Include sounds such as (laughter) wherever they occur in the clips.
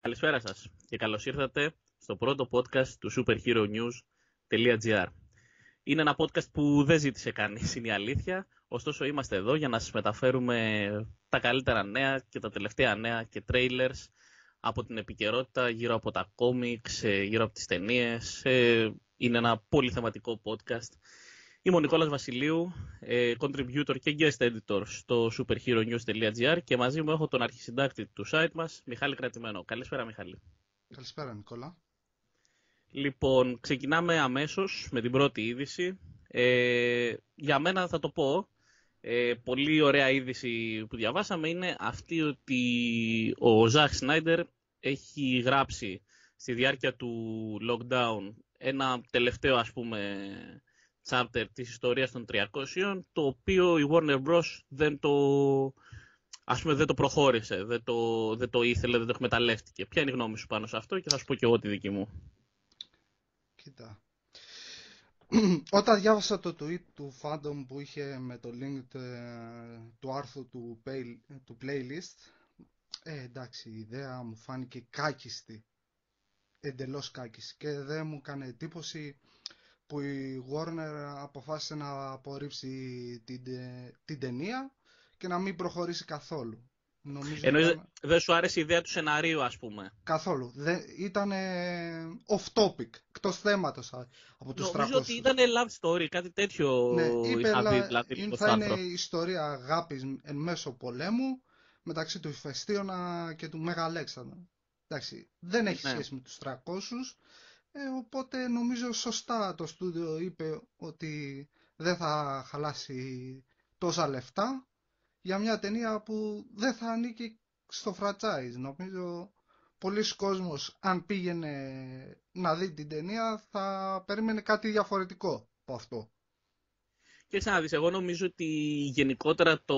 Καλησπέρα σας και καλώς ήρθατε στο πρώτο podcast του superheronews.gr. Είναι ένα podcast που δεν ζήτησε κανείς, είναι η αλήθεια. Ωστόσο είμαστε εδώ για να σας μεταφέρουμε τα καλύτερα νέα και τα τελευταία νέα και trailers από την επικαιρότητα γύρω από τα κόμιξ, ε, γύρω από τις ταινίες. Ε, είναι ένα πολύ θεματικό podcast. Είμαι ο Νικόλας Βασιλείου, ε, contributor και guest editor στο superheronews.gr και μαζί μου έχω τον αρχισυντάκτη του site μας, Μιχάλη Κρατημένο. Καλησπέρα Μιχάλη. Καλησπέρα Νικόλα. Λοιπόν, ξεκινάμε αμέσως με την πρώτη είδηση. Ε, για μένα θα το πω, ε, πολύ ωραία είδηση που διαβάσαμε είναι αυτή ότι ο Ζαχ Σνάιντερ έχει γράψει στη διάρκεια του lockdown ένα τελευταίο ας πούμε chapter της ιστορίας των 300 το οποίο η Warner Bros. δεν το, ας πούμε, δεν το προχώρησε, δεν το, δεν το ήθελε, δεν το εκμεταλλεύτηκε. Ποια είναι η γνώμη σου πάνω σε αυτό και θα σου πω και εγώ τη δική μου. Κοίτα. Όταν διάβασα το tweet του Phantom που είχε με το link του άρθρου του, του playlist, ε, εντάξει, η ιδέα μου φάνηκε κάκιστη. Εντελώς κάκιστη. Και δεν μου έκανε εντύπωση που η Warner αποφάσισε να απορρίψει την, την ταινία και να μην προχωρήσει καθόλου. Νομίζω δεν σου άρεσε η ιδέα του σεναρίου, ας πούμε; Καθόλου. Ήταν off topic, εκτός θέματος από τους Νομίζω ότι ήταν love story, κάτι τέτοιο ναι, είπε, είχα δει. Δηλαδή, θα είναι η ιστορία αγάπης εν μέσω πολέμου μεταξύ του Ηφαιστίωνα και του Μέγα Αλέξανδρα. Εντάξει, δεν έχει ναι. σχέση με τους 300, ε, οπότε νομίζω σωστά το στούντιο είπε ότι δεν θα χαλάσει τόσα λεφτά για μια ταινία που δεν θα ανήκει στο franchise. Νομίζω πολλοί κόσμος αν πήγαινε να δει την ταινία θα περίμενε κάτι διαφορετικό από αυτό. Και να δεις, εγώ νομίζω ότι γενικότερα το...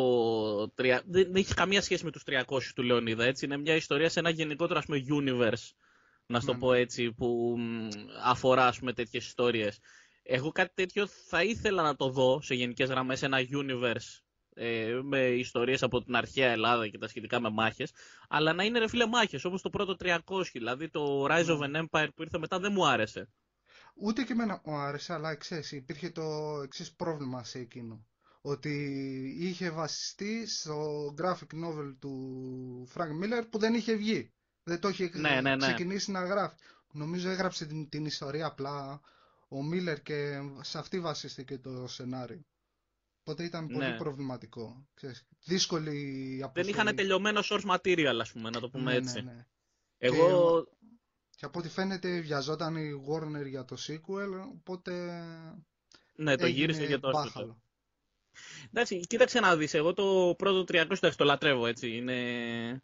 δεν έχει καμία σχέση με τους 300 του Λεωνίδα, έτσι. Είναι μια ιστορία σε ένα γενικότερο, ας πούμε, universe να στο ναι. πω έτσι, που αφορά ας πούμε, τέτοιες ιστορίες. Εγώ κάτι τέτοιο θα ήθελα να το δω σε γενικές γραμμές, ένα universe ε, με ιστορίες από την αρχαία Ελλάδα και τα σχετικά με μάχες, αλλά να είναι ρε φίλε μάχες, όπως το πρώτο 300, δηλαδή το Rise of an Empire που ήρθε μετά δεν μου άρεσε. Ούτε και εμένα μου άρεσε, αλλά ξέρεις, υπήρχε το εξής πρόβλημα σε εκείνο. Ότι είχε βασιστεί στο graphic novel του Frank Miller που δεν είχε βγει. Δεν το είχε ναι, ναι, ναι. ξεκινήσει να γράφει. Νομίζω έγραψε την, την ιστορία απλά ο Μίλλερ και σε αυτή βασίστηκε το σενάριο. Οπότε ήταν πολύ ναι. προβληματικό. Ξέρεις, δύσκολη αποστολή. Δεν είχαν τελειωμένο source material, ας πούμε, να το πούμε ναι, έτσι. Ναι, ναι. Εγώ... Και, και από ό,τι φαίνεται βιαζόταν η Warner για το sequel, οπότε... Ναι, το γύρισε για το μπάχαλο. Εντάξει, κοίταξε να δεις, εγώ το πρώτο 300 το λατρεύω, έτσι. Είναι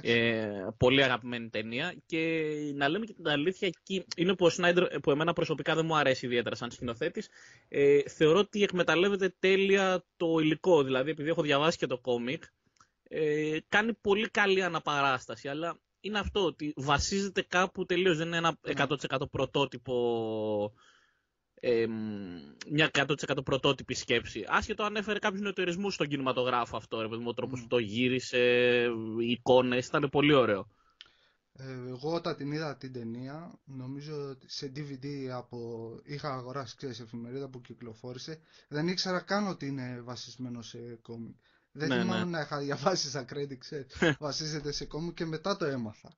ε, πολύ αγαπημένη ταινία και να λέμε και την αλήθεια εκεί είναι που ο Σνάιντερ που εμένα προσωπικά δεν μου αρέσει ιδιαίτερα σαν σκηνοθέτης ε, θεωρώ ότι εκμεταλλεύεται τέλεια το υλικό δηλαδή επειδή έχω διαβάσει και το κόμικ ε, κάνει πολύ καλή αναπαράσταση αλλά είναι αυτό ότι βασίζεται κάπου τελείως δεν είναι ένα 100% ναι. πρωτότυπο ε, μια 100% πρωτότυπη σκέψη. Άσχετο αν έφερε κάποιους νεοτερισμούς στον κινηματογράφο αυτό, ρε παιδί ο τρόπος που το γύρισε, οι εικόνες, ήταν πολύ ωραίο. Ε, εγώ όταν την είδα την ταινία, νομίζω ότι σε DVD από... είχα αγοράσει ξέρεις, εφημερίδα που κυκλοφόρησε, δεν ήξερα καν ότι είναι βασισμένο σε κόμικ. Δεν ναι, θυμάμαι ναι. να είχα διαβάσει σαν credit, (laughs) βασίζεται σε κόμικ και μετά το έμαθα.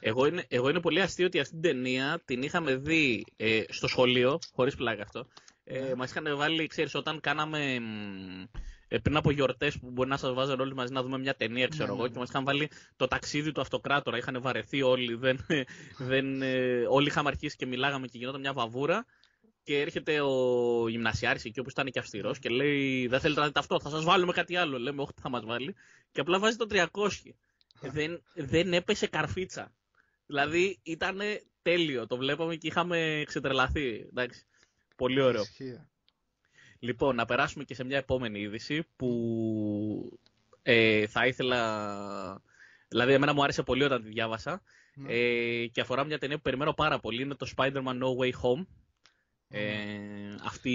Εγώ είναι, εγώ είναι πολύ αστείο ότι αυτή την ταινία την είχαμε δει ε, στο σχολείο, χωρίς πλάκα αυτό. Ε, ναι. Μας είχαν βάλει, ξέρεις, όταν κάναμε ε, πριν από γιορτές που μπορεί να σας βάζαν όλοι μαζί να δούμε μια ταινία, ξέρω ναι, εγώ, ναι. και μας είχαν βάλει το ταξίδι του αυτοκράτορα. Είχαν βαρεθεί όλοι, δεν, δεν, ε, όλοι είχαμε αρχίσει και μιλάγαμε και γινόταν μια βαβούρα. Και έρχεται ο γυμνασιάρης εκεί όπως ήταν και αυστηρός και λέει δεν θέλετε να δείτε αυτό, θα σας βάλουμε κάτι άλλο. Λέμε όχι θα μας βάλει. Και απλά βάζει το 300 (laughs) δεν, δεν έπεσε καρφίτσα. Δηλαδή ήταν τέλειο. Το βλέπαμε και είχαμε ξετρελαθεί. Εντάξει. Πολύ ωραίο. Λοιπόν, να περάσουμε και σε μια επόμενη είδηση που ε, θα ήθελα... Δηλαδή, εμένα μου άρεσε πολύ όταν τη διάβασα. Ναι. Ε, και αφορά μια ταινία που περιμένω πάρα πολύ. Είναι το Spider-Man No Way Home. Ε, αυτή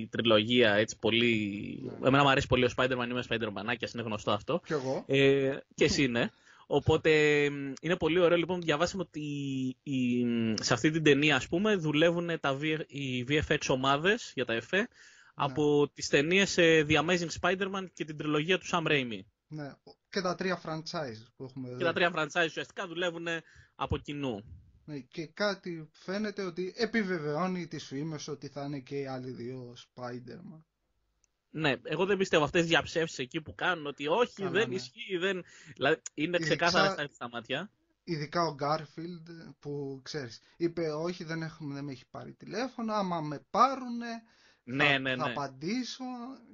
η τριλογία έτσι πολύ. Ναι. Εμένα μου αρέσει πολύ ο Spider-Man, είμαι Spider-Man, είναι γνωστό αυτό. Και εγώ. Ε, και εσύ ναι. Οπότε είναι πολύ ωραίο λοιπόν διαβάσαμε ότι η, σε αυτή την ταινία ας πούμε δουλεύουν τα, οι VFX ομάδες για τα εφέ ναι. από τις ταινίες The Amazing Spider-Man και την τριλογία του Sam Raimi. Ναι, και τα τρία franchise που έχουμε δει. Και τα τρία franchise ουσιαστικά δουλεύουν από κοινού. Ναι, και κάτι φαίνεται ότι επιβεβαιώνει τις φήμες ότι θα είναι και οι άλλοι δύο Spider-Man. Ναι, εγώ δεν πιστεύω αυτές τις διαψεύσεις εκεί που κάνουν ότι όχι, δεν ναι. ισχύει, δεν... Δηλαδή, είναι ξεκάθαρα στα μάτια. Ειδικά ο Γκάρφιλντ που ξέρεις, είπε όχι δεν, έχουμε, δεν με έχει πάρει τηλέφωνο, άμα με πάρουνε ναι, θα, ναι, ναι. θα απαντήσω.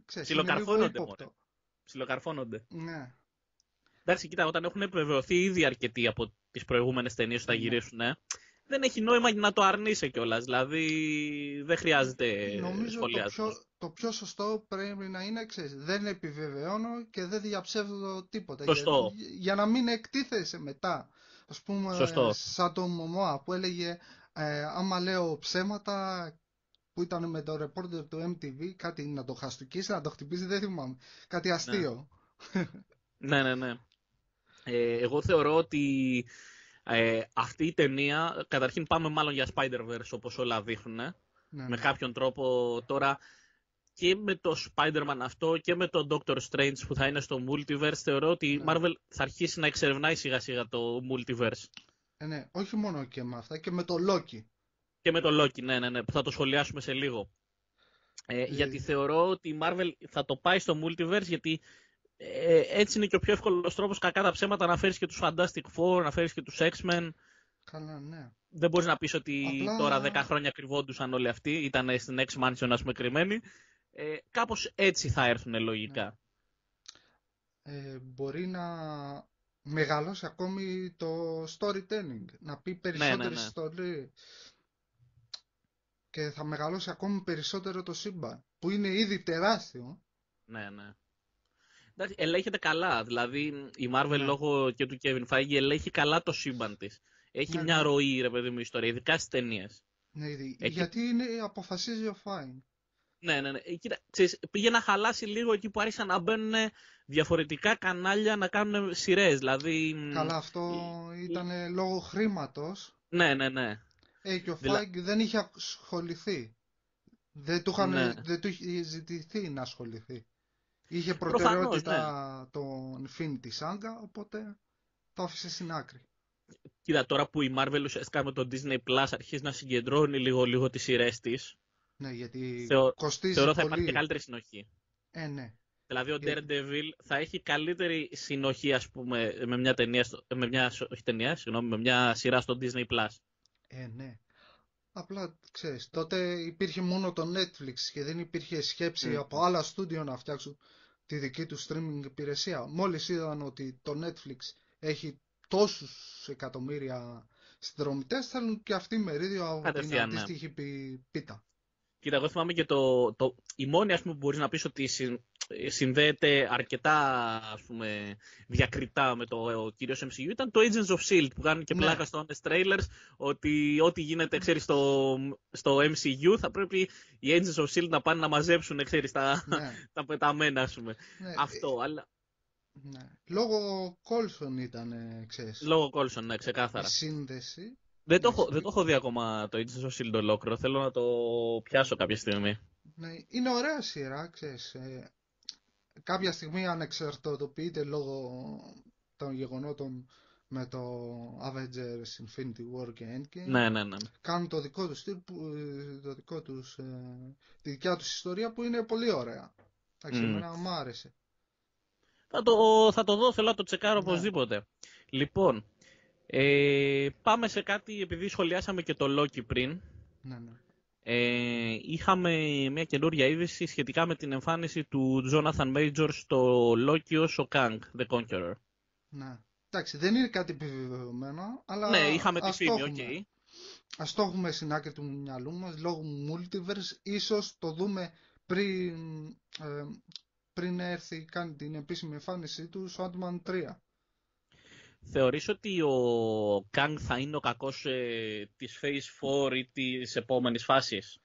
Ξέρεις, Ψιλοκαρφώνονται. Ναι. Εντάξει, κοίτα, όταν έχουν επιβεβαιωθεί ήδη αρκετοί από τις προηγούμενες ταινίες που θα ναι. γυρίσουν, ναι δεν έχει νόημα να το αρνείσαι κιόλας. Δηλαδή δεν χρειάζεται Νομίζω το πιο, το πιο σωστό πρέπει να είναι εξή. Δεν επιβεβαιώνω και δεν διαψεύδω τίποτα. Σωστό. Για, για να μην εκτίθεσαι μετά. Α πούμε, Σωστό. σαν το Μωμόα που έλεγε ε, άμα λέω ψέματα που ήταν με το ρεπόρτερ του MTV, κάτι να το χαστοκίσει, να το χτυπήσει, δεν θυμάμαι. Κάτι αστείο. ναι, ναι, ναι. Ε, εγώ θεωρώ ότι ε, αυτή η ταινία, καταρχήν πάμε μάλλον για Spider-Verse όπως όλα δείχνουν, ναι, με ναι. κάποιον τρόπο τώρα και με το Spider-Man αυτό και με το Doctor Strange που θα είναι στο Multiverse, θεωρώ ότι η ναι. Marvel θα αρχίσει να εξερευνάει σιγά σιγά το Multiverse. Ε, ναι, όχι μόνο και με αυτά, και με το Loki. Και με το Loki, ναι, ναι, ναι, που θα το σχολιάσουμε σε λίγο. Ε, ε... Γιατί θεωρώ ότι η Marvel θα το πάει στο Multiverse γιατί ε, έτσι είναι και ο πιο εύκολος τρόπος κακά τα ψέματα να φέρεις και τους Fantastic Four, να φέρεις και τους X-Men. Καλά, ναι. Δεν μπορείς να πεις ότι τώρα 10 χρόνια κρυβόντουσαν όλοι αυτοί, ήταν στην X Mansion ας πούμε κρυμμένοι. Ε, Κάπως έτσι θα έρθουν λογικά. Ναι. Ε, μπορεί να μεγαλώσει ακόμη το storytelling, να πει περισσότερες ναι, ναι, ναι. ιστορίες και θα μεγαλώσει ακόμη περισσότερο το σύμπαν, που είναι ήδη τεράστιο. Ναι, ναι ελέγχεται καλά. Δηλαδή η Marvel ναι. λόγω και του Kevin Feige ελέγχει καλά το σύμπαν της. Έχει ναι, μια ναι. ροή, ρε παιδί μου, ιστορία, ειδικά στις ταινίες. Ναι, γιατί είναι, αποφασίζει ο Φάιν. Ναι, ναι, ναι. Κοίτα, ξέρεις, πήγε να χαλάσει λίγο εκεί που άρχισαν να μπαίνουν διαφορετικά κανάλια να κάνουν σειρές. Δηλαδή... Καλά, αυτό ήταν λόγω χρήματος. Ναι, ναι, ναι. Ε, και ο Φάιγκ δεν είχε ασχοληθεί. Δεν του, είχαν, ναι. δεν του είχε ζητηθεί να ασχοληθεί. Είχε προτεραιότητα ναι. το Infinity Saga, οπότε το άφησε στην άκρη. Κοίτα, τώρα που η Marvel ουσιαστικά με το Disney Plus αρχίζει να συγκεντρώνει λίγο-λίγο τις σειρές της, ναι, γιατί Θεω... κοστίζει θεωρώ θα υπάρχει και καλύτερη συνοχή. Ε, ναι. Δηλαδή ο γιατί... Daredevil θα έχει καλύτερη συνοχή, ας πούμε, με μια ταινία, με μια, όχι ταινία, συγγνώμη, με μια σειρά στο Disney Plus. Ε, ναι. Απλά, ξέρεις, τότε υπήρχε μόνο το Netflix και δεν υπήρχε σκέψη mm. από άλλα στούντιο να φτιάξουν τη δική τους streaming υπηρεσία. Μόλις είδαν ότι το Netflix έχει τόσους εκατομμύρια συνδρομητές, θέλουν και αυτή μερίδιο από την ναι. αντίστοιχη πίτα. Κοίτα, εγώ θυμάμαι και το, το, η μόνη ας πούμε, που μπορείς να πεις ότι συνδέεται αρκετά ας πούμε, διακριτά με το κύριο MCU ήταν το Agents of S.H.I.E.L.D. που κάνουν και ναι. πλάκα στο Honest Trailers ότι ό,τι γίνεται ξέρεις, στο, στο MCU θα πρέπει οι Agents of S.H.I.E.L.D. να πάνε να μαζέψουν ξέρεις, τα, ναι. (laughs) τα πεταμένα ας πούμε. Ναι. Αυτό, αλλά... Ναι. Λόγω Κόλσον ήταν, ξέρεις. Λόγω Κόλσον, ναι, ξεκάθαρα. Η σύνδεση. Δεν το, έχω, δεν το έχω δει ακόμα το Agents of S.H.I.E.L.D. ολόκληρο. Θέλω να το πιάσω κάποια στιγμή. Ναι, είναι ωραία σειρά, ξέρεις. Ε, κάποια στιγμή ανεξαρτητοποιείται λόγω των γεγονότων με το Avengers Infinity War και Endgame. Ναι, ναι, ναι. Κάνουν το δικό τους στυλ, το δικό τους, ε, τη δικιά τους ιστορία που είναι πολύ ωραία. Εντάξει, mm. εμένα μου άρεσε. Θα το, θα το δω, θέλω να το τσεκάρω ναι. οπωσδήποτε. Λοιπόν, ε, πάμε σε κάτι, επειδή σχολιάσαμε και το Loki πριν. Ναι, ναι. Ε, είχαμε μια καινούρια είδηση σχετικά με την εμφάνιση του Jonathan Majors στο Loki ως ο Kang, The Conqueror. Ναι. Εντάξει, δεν είναι κάτι επιβεβαιωμένο, αλλά Ναι, είχαμε τη φήμη, OK. Okay. Ας το έχουμε στην άκρη του μυαλού μας, λόγω multiverse, ίσως το δούμε πριν, ε, πριν έρθει κάνει την επίσημη εμφάνισή του στο Ant-Man 3. Θεωρείς ότι ο Κang θα είναι ο κακός ε, της Phase 4 ή της επόμενης φάσης;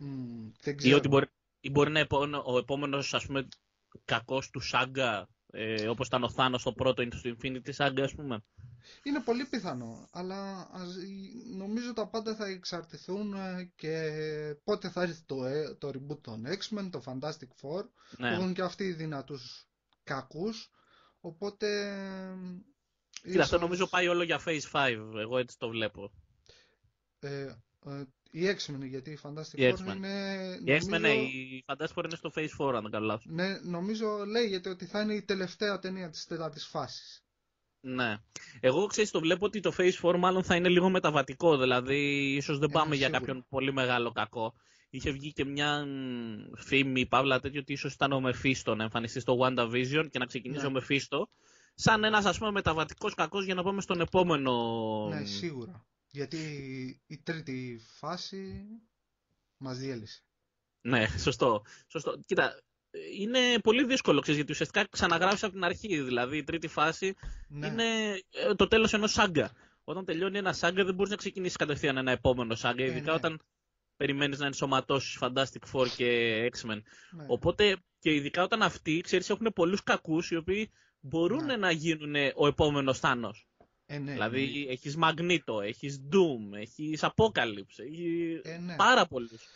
Mm, δεν ξέρω. Ή ότι μπορεί, ή μπορεί να είναι ο επόμενος ας πούμε κακός του Σάγκα Ε, όπως ήταν ο Θάνος στο πρώτο στο Infinity Saga, ας πούμε; Είναι πολύ πιθανό, αλλά νομίζω τα πάντα θα εξαρτηθούν ε, και πότε θα έρθει το, ε, το reboot των X-Men, το Fantastic Four, ναι. που έχουν και αυτοί οι δυνατούς κακούς, οπότε... Κοίτα, ίσως... αυτό νομίζω πάει όλο για Phase 5, εγώ έτσι το βλέπω. Ε, ε, η X-Men, γιατί η Fantastic η Four είναι... Η νομίζω... X-Men, ναι, η Fantastic Four είναι στο Phase 4, αν δεν κάνω λάθος. Ναι, νομίζω λέγεται ότι θα είναι η τελευταία ταινία της τέταρτης φάσης. Ναι. Εγώ ξέρεις το βλέπω ότι το Phase 4 μάλλον θα είναι λίγο μεταβατικό, δηλαδή ίσως δεν ε, πάμε για κάποιον πολύ μεγάλο κακό. Είχε βγει και μια φήμη, παύλα τέτοιο, ότι ίσως ήταν ο Μεφίστο να εμφανιστεί στο WandaVision και να ξεκινήσει ναι. ο Μεφίστο. Σαν ένας ας πούμε μεταβατικός κακός για να πάμε στον επόμενο... Ναι, σίγουρα. Γιατί η τρίτη φάση μας διέλυσε. Ναι, σωστό. σωστό. Κοίτα, είναι πολύ δύσκολο, ξέρεις, γιατί ουσιαστικά ξαναγράφεις από την αρχή. Δηλαδή, η τρίτη φάση ναι. είναι ε, το τέλος ενός σάγκα. Όταν τελειώνει ένα σάγκα, δεν μπορείς να ξεκινήσεις κατευθείαν ένα επόμενο σάγκα, ε, ειδικά ναι. όταν περιμένεις να ενσωματώσεις Fantastic Four και X-Men. Ναι. Οπότε, και ειδικά όταν αυτοί, ξέρεις, έχουν πολλούς κακούς οι οποίοι μπορούν ναι. να γίνουν ο επόμενος Θάνος. Ε, ναι, δηλαδή, ναι. έχεις Magneto, έχεις Doom, έχεις Apocalypse, έχεις ε, ναι. πάρα πολλούς.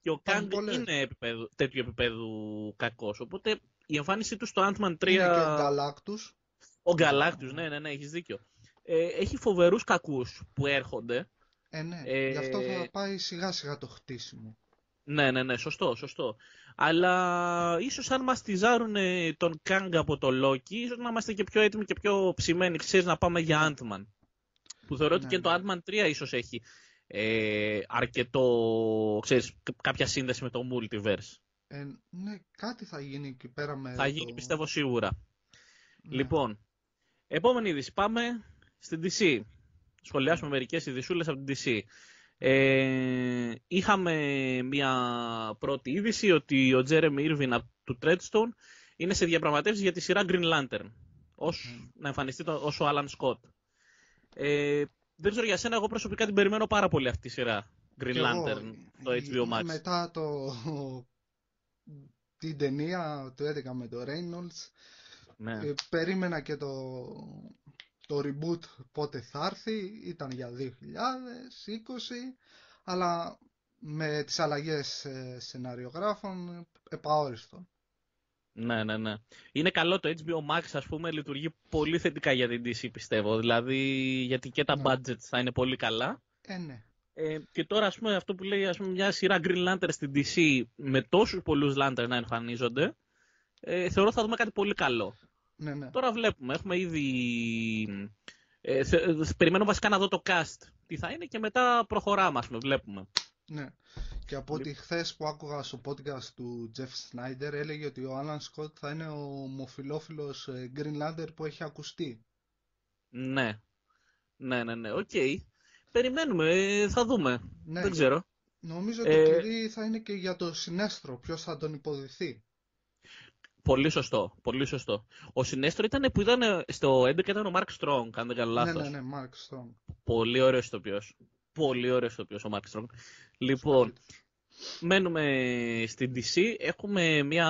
Και ο Κάγκ είναι επίπεδο, τέτοιου επίπεδου κακός. Οπότε η εμφάνισή του στο Ant-Man 3. Είναι και ο Galactus. Ο Galactus, ναι, ναι, ναι, έχεις δίκιο. Ε, έχει φοβερούς κακούς που έρχονται. Ε, ναι. Ε, Γι' αυτό θα πάει σιγά σιγά το χτίσιμο. Ναι, ναι, ναι, σωστό, σωστό. Αλλά ίσως αν μας τιζάρουν τον Κάγκ από το Loki, ίσως να είμαστε και πιο έτοιμοι και πιο ψημένοι, ξέρεις να πάμε για Ant-Man. Που θεωρώ ότι ναι, και το ναι. Ant-Man 3 ίσως έχει ε, αρκετό, ξέρεις, κάποια σύνδεση με το multiverse. Ε, ναι, κάτι θα γίνει εκεί πέρα με Θα γίνει πιστεύω σίγουρα. Ναι. Λοιπόν, επόμενη είδηση. Πάμε στην DC. Σχολιάσουμε μερικές ειδησούλες από την DC. Ε, είχαμε μια πρώτη είδηση ότι ο Jeremy Irvin του Treadstone είναι σε διαπραγματεύσεις για τη σειρά Green Lantern. Ως, mm. Να εμφανιστεί το, ως ο Alan Scott. Ε, δεν ξέρω για σένα, εγώ προσωπικά την περιμένω πάρα πολύ αυτή τη σειρά. Green Lantern, το HBO Max. Μετά το... την ταινία του 11 με το Reynolds, ναι. ε, περίμενα και το... το reboot πότε θα έρθει, ήταν για 2020, αλλά με τις αλλαγές ε, σεναριογράφων επαόριστο. Ναι, ναι, ναι. Είναι καλό το HBO Max, ας πούμε, λειτουργεί πολύ θετικά για την DC, πιστεύω. Δηλαδή, γιατί και τα ναι. budgets θα είναι πολύ καλά. Ε, ναι. Ε, και τώρα, ας πούμε, αυτό που λέει, ας πούμε, μια σειρά Green Lantern στην DC με τόσους πολλούς Lantern να εμφανίζονται, ε, θεωρώ θα δούμε κάτι πολύ καλό. Ναι, ναι. Τώρα βλέπουμε, έχουμε ήδη... Ε, περιμένω βασικά να δω το cast τι θα είναι και μετά προχωράμε, ας πούμε, βλέπουμε. Ναι. Και από ότι χθες που άκουγα στο podcast του Jeff Snyder έλεγε ότι ο Alan Scott θα είναι ο ομοφυλόφιλος ε, Green Lantern που έχει ακουστεί. Ναι. Ναι, ναι, ναι. OK. Okay. Περιμένουμε. Ε, θα δούμε. Ναι. Δεν ξέρω. Νομίζω ότι ε... το θα είναι και για το Sinestro. Ποιος θα τον υποδυθεί. Πολύ σωστό. Πολύ σωστό. Ο Sinestro ήταν που ήταν στο 11 ήταν ο Mark Strong, αν δεν κάνω λάθος. Ναι, ναι, ναι, Mark Strong. Πολύ ωραίος ηθοποιός. Πολύ ωραίος ηθοποιός ο Mark Strong. Λοιπόν, μένουμε στην DC. Έχουμε μια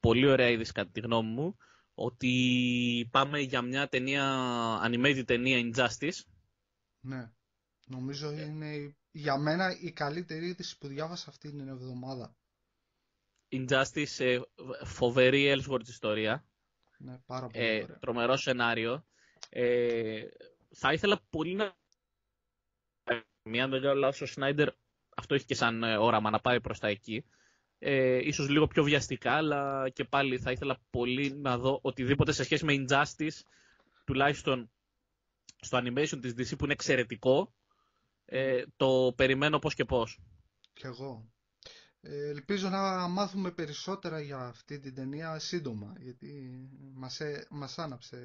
πολύ ωραία είδηση κατά τη γνώμη μου ότι πάμε για μια ταινία, animated ταινία Injustice. Ναι. Νομίζω είναι για μένα η καλύτερη είδηση που διάβασα αυτή την εβδομάδα. Injustice, ε, φοβερή Ellsworth ιστορία. Ναι, πάρα πολύ ε, ωραία. Τρομερό σενάριο. Ε, θα ήθελα πολύ να... Μια δεν ο Σνάιντερ αυτό έχει και σαν ε, όραμα να πάει προς τα εκεί. Ε, ίσως λίγο πιο βιαστικά, αλλά και πάλι θα ήθελα πολύ να δω οτιδήποτε σε σχέση με Injustice, τουλάχιστον στο animation της DC που είναι εξαιρετικό, ε, το περιμένω πώς και πώς. Κι εγώ. Ε, ελπίζω να μάθουμε περισσότερα για αυτή την ταινία σύντομα, γιατί μας, ε, μας άναψε,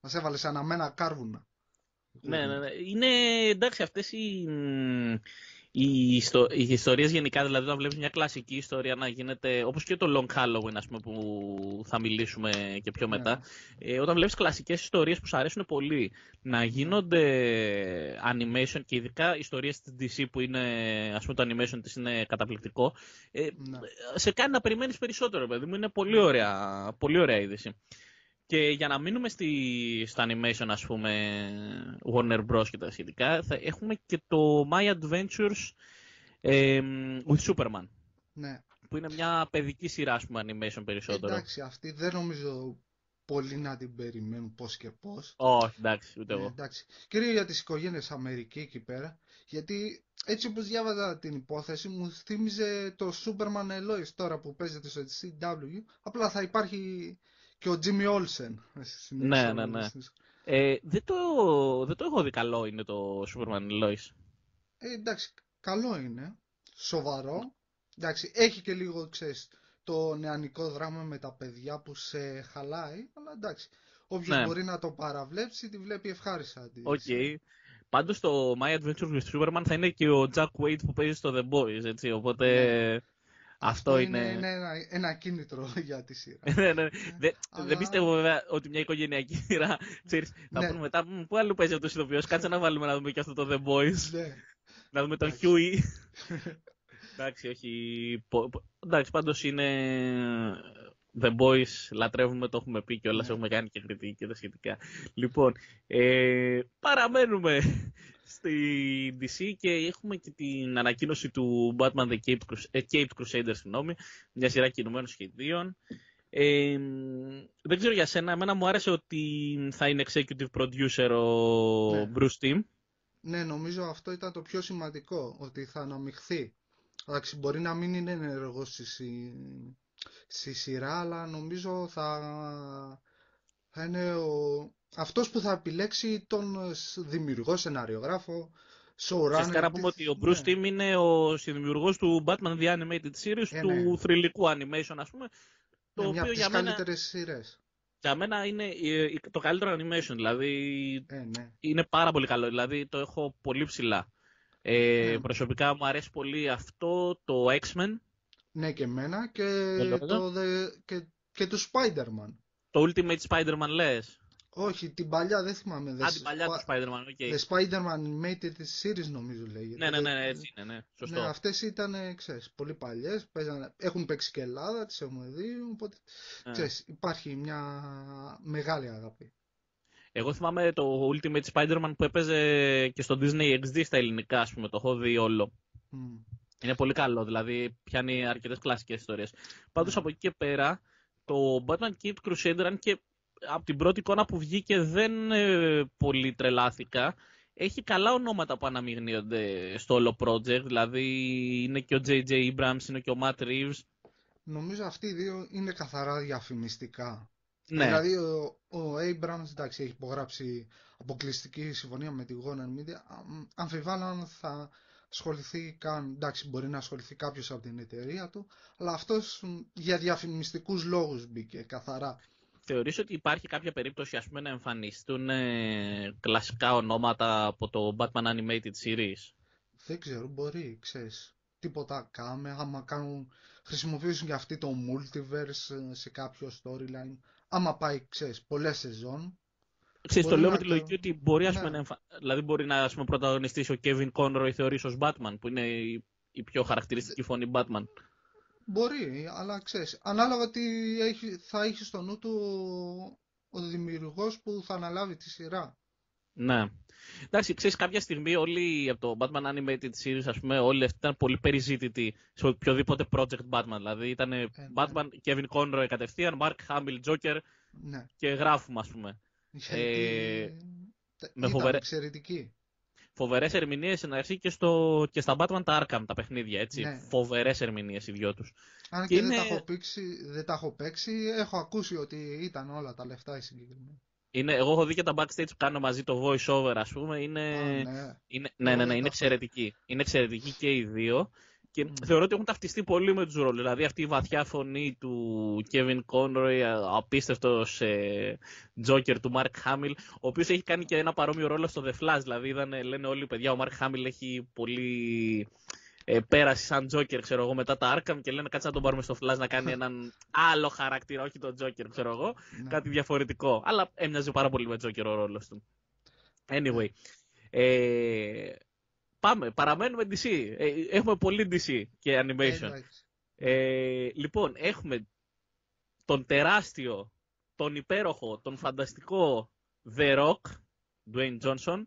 μας έβαλε σαν αμένα κάρβουνα. Ναι, ναι, ναι. Είναι, εντάξει, αυτές οι, οι, ιστο, οι ιστορίες γενικά, δηλαδή όταν βλέπεις μια κλασική ιστορία να γίνεται, όπως και το Long Halloween ας πούμε, που θα μιλήσουμε και πιο ναι. μετά, ε, όταν βλέπεις κλασικές ιστορίες που σου αρέσουν πολύ να γίνονται animation και ειδικά ιστορίες της DC που είναι, ας πούμε το animation της είναι καταπληκτικό, ε, ναι. σε κάνει να περιμένεις περισσότερο παιδί μου, είναι πολύ ωραία, πολύ ωραία είδηση. Και για να μείνουμε στη, στο animation, ας πούμε, Warner Bros. και τα σχετικά, θα έχουμε και το My Adventures ε, with Superman. Ναι. Που είναι μια παιδική σειρά, ας πούμε, animation περισσότερο. Εντάξει, αυτή δεν νομίζω πολύ να την περιμένουν πώς και πώς. Όχι, εντάξει, ούτε ε, εγώ. εντάξει. Κυρίως για τις οικογένειες Αμερική εκεί πέρα. Γιατί έτσι όπως διάβαζα την υπόθεση μου θύμιζε το Superman & Lois τώρα που παίζεται στο CW. Απλά θα υπάρχει και ο Jimmy Olsen. Ναι, ναι, ναι. Ε, δεν, το, δεν το έχω δει καλό είναι το Superman & Lois. Ε, εντάξει, καλό είναι. Σοβαρό. Εντάξει, έχει και λίγο, ξέρεις, το νεανικό δράμα με τα παιδιά που σε χαλάει, αλλά εντάξει. Όποιος ναι. μπορεί να το παραβλέψει, τη βλέπει ευχάριστα. OK. Okay. Πάντως το My Adventures with Superman θα είναι και ο Jack Wade που παίζει στο The Boys, έτσι. Οπότε. Ναι. Αυτό, είναι... είναι ένα, ένα κίνητρο (laughs) για τη σειρά. ναι, ναι. Δεν Αλλά... πιστεύω βέβαια ότι μια οικογενειακή (laughs) σειρά. Ξέρεις, θα ναι. πούμε μετά, πού άλλο παίζει αυτό ο ηθοποιός. Κάτσε να βάλουμε να δούμε και αυτό το The Boys. Ναι. να δούμε τον Huey. (laughs) Εντάξει, όχι. Εντάξει, πάντως είναι. The Boys λατρεύουμε, το έχουμε πει και όλα, ναι. έχουμε κάνει και κριτική και τα σχετικά. Λοιπόν, ε, παραμένουμε (laughs) στη DC και έχουμε και την ανακοίνωση του Batman The Caped, Crus ε, Crusader, συγγνώμη, μια σειρά κινουμένων σχεδίων. Ε, δεν ξέρω για σένα, εμένα μου άρεσε ότι θα είναι executive producer ο ναι. Bruce Timm. Ναι, νομίζω αυτό ήταν το πιο σημαντικό, ότι θα αναμειχθεί Εντάξει, μπορεί να μην είναι ενεργός στη, στη σειρά, αλλά νομίζω θα, θα είναι ο, αυτός που θα επιλέξει τον δημιουργό, σεναριογράφο, showrunner. Φυσικά να πούμε ότι ο Bruce ναι. Timm είναι ο συνδημιουργός του Batman The Animated Series, ε, του ναι. θρηλυκού animation ας πούμε. Το ναι, οποίο μια από τις για μένα... καλύτερες σειρές. Για μένα είναι ε, το καλύτερο animation, δηλαδή ε, ναι. είναι πάρα πολύ καλό, δηλαδή το έχω πολύ ψηλά. Ε, ναι. Προσωπικά μου αρέσει πολύ αυτό, το X-Men. Ναι και εμένα και, το, και, και το Spider-Man. Το Ultimate Spider-Man λες; Όχι, την παλιά δεν θυμάμαι. Α, την παλιά του Spider-Man, OK. Okay. The Spider-Man Animated Series νομίζω λέγεται. Ναι, ναι, ναι, ναι, έτσι είναι, ναι. Σωστό. Ναι, αυτές ήταν, ξέρεις, πολύ παλιές, έχουν παίξει και Ελλάδα, τις έχουμε δει, οπότε, ναι. ξέρεις, υπάρχει μια μεγάλη αγάπη. Εγώ θυμάμαι το Ultimate Spider-Man που έπαιζε και στο Disney XD στα ελληνικά, ας πούμε, το έχω δει όλο. Είναι πολύ καλό, δηλαδή πιάνει αρκετές κλασικές ιστορίες. Πάντως από εκεί και πέρα, το Batman Kid Crusader, αν και από την πρώτη εικόνα που βγήκε δεν ε, πολύ τρελάθηκα, έχει καλά ονόματα που αναμειγνύονται στο όλο project. Δηλαδή είναι και ο J.J. Abrams, είναι και ο Matt Reeves. Νομίζω αυτοί οι δύο είναι καθαρά διαφημιστικά. Ναι. Δηλαδή ο, ο Abrams εντάξει, έχει υπογράψει αποκλειστική συμφωνία με τη Warner Media. Αμφιβάλλω αν θα ασχοληθεί καν, εντάξει μπορεί να ασχοληθεί κάποιος από την εταιρεία του, αλλά αυτός για διαφημιστικούς λόγους μπήκε καθαρά. Θεωρείς ότι υπάρχει κάποια περίπτωση ας πούμε, να εμφανιστούν ε, κλασικά ονόματα από το Batman Animated Series? Δεν ξέρω, μπορεί, ξέρεις. Τίποτα κάμε, άμα κάνουν, χρησιμοποιήσουν και αυτοί το multiverse ε, σε κάποιο storyline άμα πάει, ξέρεις, πολλές σεζόν. Ξέρεις, το λέω με τη λογική ότι μπορεί, ας ναι. πούμε, να, δηλαδή μπορεί να ας πούμε, πρωταγωνιστήσει ο Kevin Conroy θεωρείς ως Batman, που είναι η, η πιο χαρακτηριστική φωνή Batman. Μπορεί, αλλά ξέρεις, ανάλογα τι έχει, θα έχει στο νου του ο δημιουργός που θα αναλάβει τη σειρά. Ναι. Εντάξει, ξέρεις, κάποια στιγμή όλοι από το Batman Animated Series, ας πούμε, όλοι αυτοί ήταν πολύ περιζήτητοι σε οποιοδήποτε project Batman. Δηλαδή ήταν ε, ναι. Batman, Kevin Conroy κατευθείαν, Mark Hamill, Joker ναι. και γράφουμε, ας πούμε. Γιατί... Ε, με φοβερέ... εξαιρετική. Φοβερές ερμηνείες να έρθει και, στο... και στα Batman τα Arkham τα παιχνίδια. Έτσι. Ναι. Φοβερές ερμηνείες οι δυο τους. Αν και, και είναι... δεν, τα έχω παίξει, δεν τα έχω παίξει, έχω ακούσει ότι ήταν όλα τα λεφτά οι συγκεκριμένοι. Είναι, εγώ έχω δει και τα backstage που κάνω μαζί το voice over, ας πούμε. Είναι, ναι. είναι, ναι, ναι, ναι, είναι εξαιρετική. Είναι εξαιρετική και οι δύο. Και mm. θεωρώ ότι έχουν ταυτιστεί πολύ με τους ρόλους. Δηλαδή αυτή η βαθιά φωνή του Kevin Conroy, απίστευτος ε, Joker του Mark Hamill, ο οποίος έχει κάνει και ένα παρόμοιο ρόλο στο The Flash. Δηλαδή είδαν, λένε όλοι οι παιδιά, ο Mark Hamill έχει πολύ ε, πέρασε σαν Τζόκερ, ξέρω εγώ, μετά τα Arkham και λένε κάτσε να τον πάρουμε στο Flash να κάνει (laughs) έναν άλλο χαρακτήρα, όχι τον Τζόκερ, ξέρω εγώ, ναι. κάτι διαφορετικό. Αλλά έμοιαζε πάρα πολύ με Τζόκερ ο ρόλος του. Anyway, ε, πάμε, παραμένουμε DC. Ε, έχουμε πολύ DC και animation. Ε, λοιπόν, έχουμε τον τεράστιο τον υπέροχο, τον φανταστικό The Rock, Dwayne Johnson,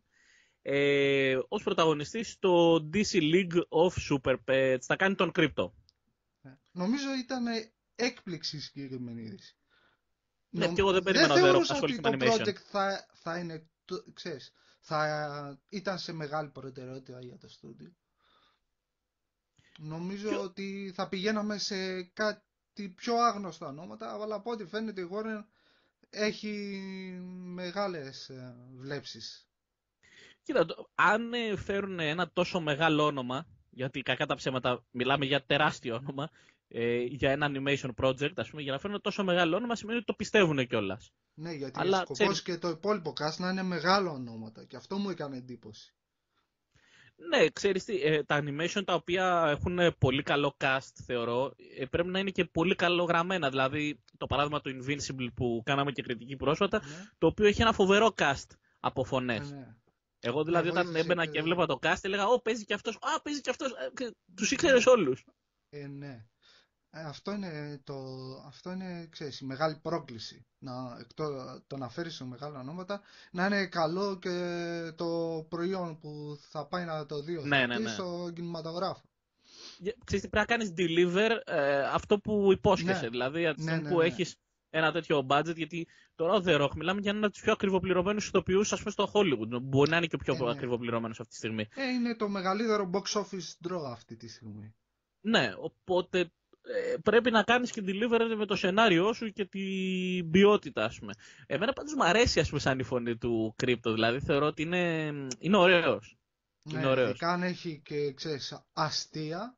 ε, ως πρωταγωνιστής στο DC League of Super Pets. Θα κάνει τον κρύπτο. Ναι. Νομίζω ήταν έκπληξη συγκεκριμένη είδηση. Ναι, και εγώ δεν περίμενα δεν θεωρούσα ότι το project θα, θα είναι, ξέρεις, θα ήταν σε μεγάλη προτεραιότητα για το στούντιο. Νομίζω ότι θα πηγαίναμε σε κάτι πιο άγνωστα ονόματα, αλλά από ό,τι φαίνεται η Warner έχει μεγάλες ε, βλέψεις. Κοίτα, αν φέρουν ένα τόσο μεγάλο όνομα, γιατί κακά τα ψέματα μιλάμε για τεράστιο όνομα, ε, για ένα animation project, ας πούμε, για να φέρουν τόσο μεγάλο όνομα σημαίνει ότι το πιστεύουν κιόλας. Ναι, γιατί Αλλά, ο σκοπός και το υπόλοιπο cast να είναι μεγάλο ονόματα και αυτό μου έκανε εντύπωση. Ναι, ξέρεις τι, ε, τα animation τα οποία έχουν πολύ καλό cast, θεωρώ, ε, πρέπει να είναι και πολύ καλογραμμένα. Δηλαδή, το παράδειγμα του Invincible που κάναμε και κριτική πρόσφατα, ναι. το οποίο έχει ένα φοβερό cast από φωνές. Ναι. Εγώ δηλαδή όταν έμπαινα και έβλεπα το cast έλεγα «Ω, παίζει και αυτός, α, παίζει και αυτός». Ε, τους ήξερες όλους. Ε, ναι. Ε, αυτό είναι, το, αυτό είναι ξέρεις, η μεγάλη πρόκληση. Να, εκτό, το να φέρεις σε μεγάλα ονόματα, να είναι καλό και το προϊόν που θα πάει να το δει ναι, ναι, ναι. στο κινηματογράφο. Ξέρεις τι πρέπει να κάνεις deliver ε, αυτό που υπόσχεσαι. Ναι. Δηλαδή, από ναι, ναι, που έχεις ένα τέτοιο budget, γιατί τώρα ο The Rock μιλάμε για ένα από τους πιο ακριβοπληρωμένους ηθοποιούς, ας πούμε, στο Hollywood. Μπορεί να είναι και ο πιο ε, ναι. ακριβοπληρωμένος αυτή τη στιγμή. Ε, είναι το μεγαλύτερο box office draw αυτή τη στιγμή. Ναι, οπότε ε, πρέπει να κάνεις και deliver με το σενάριό σου και την ποιότητα, ας πούμε. Εμένα πάντως μου αρέσει, ας πούμε, σαν η φωνή του Crypto, δηλαδή θεωρώ ότι είναι, είναι ωραίος. Ναι, είναι ωραίος. αν έχει και, ξέρεις, αστεία.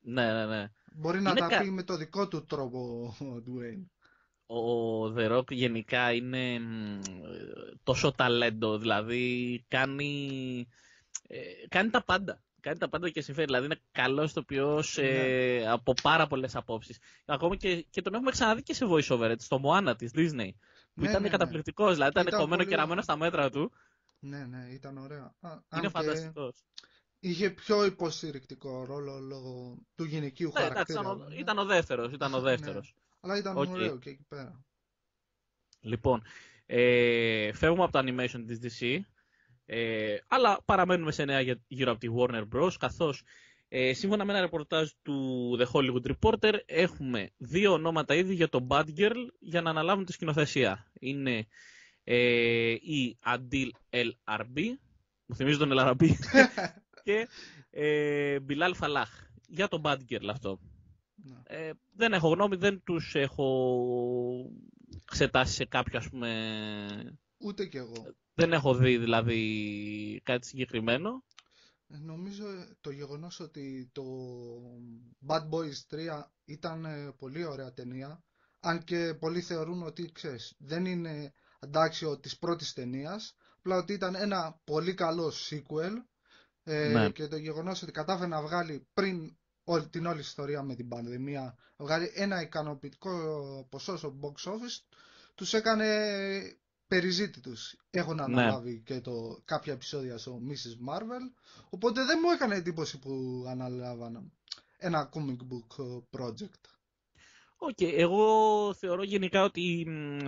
Ναι, ναι, ναι. Μπορεί να τα πει με το δικό του τρόπο ο (laughs) Dwayne. Ο The Rock γενικά είναι τόσο ταλέντο, δηλαδή κάνει, ε, κάνει τα πάντα κάνει τα πάντα και συμφέρει. Δηλαδή είναι καλός τοπιό ε, ναι. από πάρα πολλές απόψεις. Ακόμα και, και τον έχουμε ξαναδεί και σε voiceover, έτσι, στο Moana της Disney. Που ναι, ήταν ναι, καταπληκτικός, ναι. δηλαδή ήταν, ήταν κομμένο πολύ... και ραμμένο στα μέτρα του. Ναι, ναι, ήταν ωραίο. Είναι φανταστικός. Είχε πιο υποστηρικτικό ρόλο λόγω του γυναικείου ναι, χαρακτήρα. Ήταν, ο, ήταν ο δεύτερος. Ήταν ο δεύτερος. Αλλά ήταν okay. ωραίο και εκεί πέρα. Λοιπόν, ε, φεύγουμε από το animation της DC ε, αλλά παραμένουμε σε νέα γύρω από τη Warner Bros. Καθώς ε, σύμφωνα με ένα ρεπορτάζ του The Hollywood Reporter έχουμε δύο ονόματα ήδη για το Bad Girl για να αναλάβουν τη σκηνοθεσία. Είναι ε, η Adil El Arbi, μου θυμίζει τον El Arbi, (laughs) και ε, Bilal Falah για το Bad Girl αυτό. Ναι. Ε, δεν έχω γνώμη, δεν τους έχω εξετάσει σε κάποιο ας πούμε... Ούτε κι εγώ. Δεν έχω δει δηλαδή κάτι συγκεκριμένο. Ε, νομίζω το γεγονός ότι το Bad Boys 3 ήταν ε, πολύ ωραία ταινία, αν και πολλοί θεωρούν ότι ξέρεις, δεν είναι αντάξιο της πρώτης ταινίας, απλά ότι ήταν ένα πολύ καλό sequel ε, ναι. και το γεγονός ότι κατάφερε να βγάλει πριν όλη, την όλη ιστορία με την πανδημία, βγάλει ένα ικανοποιητικό ποσό στο box office, τους έκανε περιζήτητους. Έχουν ναι. αναλάβει και το, κάποια επεισόδια στο Mrs. Marvel, οπότε δεν μου έκανε εντύπωση που αναλάβαν ένα comic book project. OK, okay, εγώ θεωρώ γενικά ότι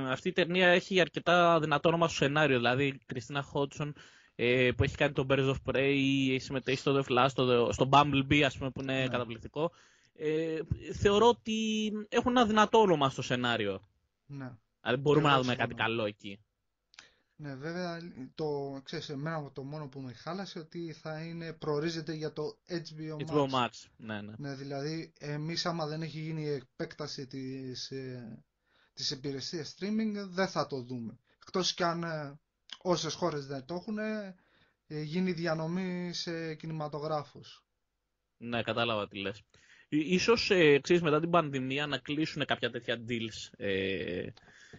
αυτή η ταινία έχει αρκετά δυνατό όνομα στο σενάριο. Δηλαδή, η Christina Hodson ε, που έχει κάνει τον Birds of Prey, συμμετέχει στο The Flash, στο, στο Bumblebee, ας πούμε, που είναι ναι. καταπληκτικό. Ε, θεωρώ ότι έχουν ένα δυνατό όνομα στο σενάριο. Ναι. Δηλαδή, μπορούμε να δούμε κάτι καλό εκεί. Ναι, βέβαια, το, ξέρεις, εμένα το μόνο που με χάλασε ότι θα είναι, προορίζεται για το HBO, HBO Max. Max. Ναι, ναι. ναι, δηλαδή, εμείς άμα δεν έχει γίνει η επέκταση της, ε, της υπηρεσίας streaming, δεν θα το δούμε. Εκτός κι αν ε, όσες χώρες δεν το έχουν, ε, γίνει διανομή σε κινηματογράφους. Ναι, κατάλαβα τι λες. Ίσως, ε, ξέρεις, μετά την πανδημία να κλείσουν κάποια τέτοια deals ε,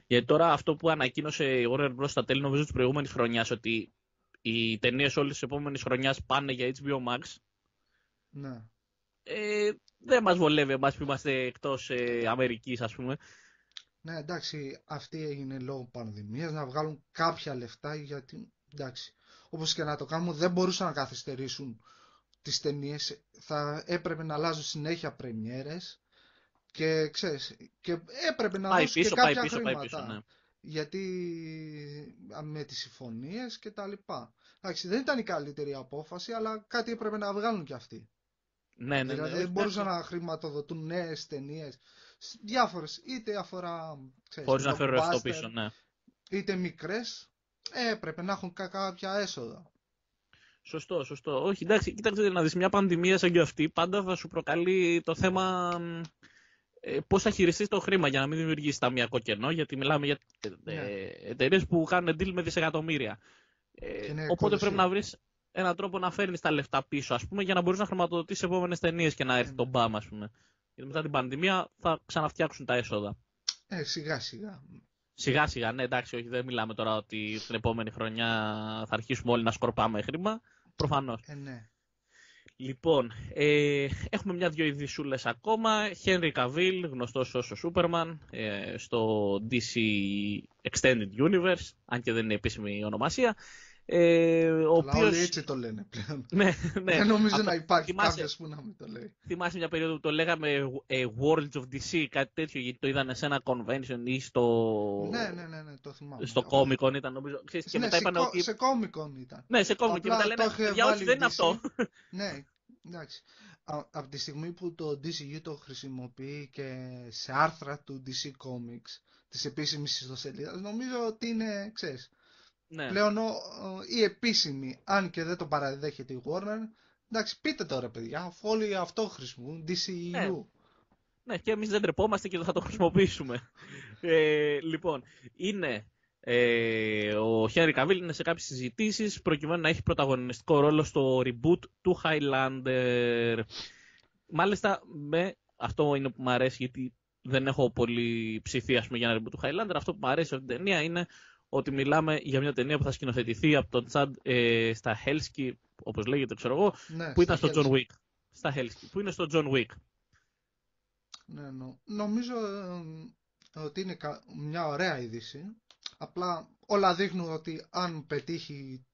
γιατί τώρα αυτό που ανακοίνωσε η Warner Bros. στα τέλη νομίζω της προηγούμενης χρονιάς ότι οι ταινίες όλης της επόμενης χρονιάς πάνε για HBO Max. Ναι. Ε, δεν μας βολεύει εμάς που είμαστε εκτός ε, Αμερικής, ας πούμε. Ναι, εντάξει, αυτή έγινε λόγω πανδημίας να βγάλουν κάποια λεφτά γιατί. Εντάξει, όπως και να το κάνουν, δεν μπορούσαν να καθυστερήσουν τις ταινίες. Θα έπρεπε να αλλάζουν συνέχεια πρεμιέρες Και ξέρεις, και έπρεπε να πάει δώσει πίσω, και κάποια πάει πίσω, χρήματα. πάει πίσω, ναι. Γιατί με τις συμφωνίες και τα λοιπά. Εντάξει, δεν ήταν η καλύτερη απόφαση, αλλά κάτι έπρεπε να βγάλουν κι αυτοί. Ναι, ναι, ναι. Δηλαδή δεν μπορούσαν να χρηματοδοτούν νέες ταινίες. Διάφορες. Είτε αφορά. Χωρίς να φέρουν αυτό πίσω, ναι. Είτε μικρές. Ε, έπρεπε να έχουν κάποια έσοδα. Σωστό, σωστό. Όχι, εντάξει, κοίταξε να δεις μια πανδημία σαν και αυτή, πάντα θα σου προκαλεί το θέμα ε, πώς θα χειριστείς το χρήμα για να μην δημιουργήσει ταμιακό κενό, γιατί μιλάμε για ναι. ε, εταιρείες που κάνουν deal με δισεκατομμύρια. Ε, οπότε πρέπει να βρεις έναν τρόπο να φέρνεις τα λεφτά πίσω, ας πούμε, για να μπορείς να χρηματοδοτήσεις επόμενες ταινίες και να έρθει το μπαμ, ας πούμε. Γιατί μετά την πανδημία θα ξαναφτιάξουν τα έσοδα. Ε, σιγά σιγά. Σιγά σιγά, ναι, εντάξει, όχι, δεν μιλάμε τώρα ότι την επόμενη χρονιά θα αρχίσουμε όλοι να σκορπάμε χρήμα. Προφανώς. Ε, ναι. Λοιπόν, ε, έχουμε μια-δυο ειδισούλε ακόμα. Henry Cavill, γνωστός ως ο Superman, ε, στο DC Extended Universe, αν και δεν είναι επίσημη ονομασία. Ε, ο οποίος... όλοι έτσι το λένε πλέον. ναι, (laughs) ναι. Δεν νομίζω να υπάρχει θυμάσαι... κάποιος που να μην το λέει. Θυμάσαι μια περίοδο που το λέγαμε ε, Worlds of DC, κάτι τέτοιο, γιατί το είδανε σε ένα convention ή στο... Ναι, ναι, ναι, ναι το θυμάμαι. Στο Comic Con ήταν νομίζω. Ξέρεις, και ναι, μετά σε, είπαν ότι... σε Comic Con ήταν. Ναι, σε Comic Con. Και μετά λένε, για όχι δεν είναι αυτό. ναι, εντάξει. Από τη στιγμή που το DCU το χρησιμοποιεί και σε άρθρα του DC Comics, της επίσημης ιστοσελίδας, νομίζω ότι είναι, ξέρεις, ναι. Πλέον η επίσημη, αν και δεν το παραδέχεται η Warner, εντάξει πείτε τώρα παιδιά, αφού όλοι αυτό χρησιμοποιούν, DCU. Ναι. ναι, και εμείς δεν τρεπόμαστε και δεν θα το χρησιμοποιήσουμε. (laughs) ε, λοιπόν, είναι ε, ο Χένρι Καβίλ είναι σε κάποιες συζητήσεις προκειμένου να έχει πρωταγωνιστικό ρόλο στο reboot του Highlander. Μάλιστα, με, αυτό είναι που μου αρέσει γιατί δεν έχω πολύ ψηθεί ας πούμε, για ένα reboot του Highlander. Αυτό που μου αρέσει από την ταινία είναι ότι μιλάμε για μια ταινία που θα σκηνοθετηθεί από τον Τσάντ ε, στα Helsky, όπως λέγεται, ξέρω εγώ, ναι, που ήταν στο John Wick. Στα Helsky, που είναι στο John Wick. Ναι, νο, νομίζω ε, ότι είναι μια ωραία είδηση. Απλά όλα δείχνουν ότι αν πετύχει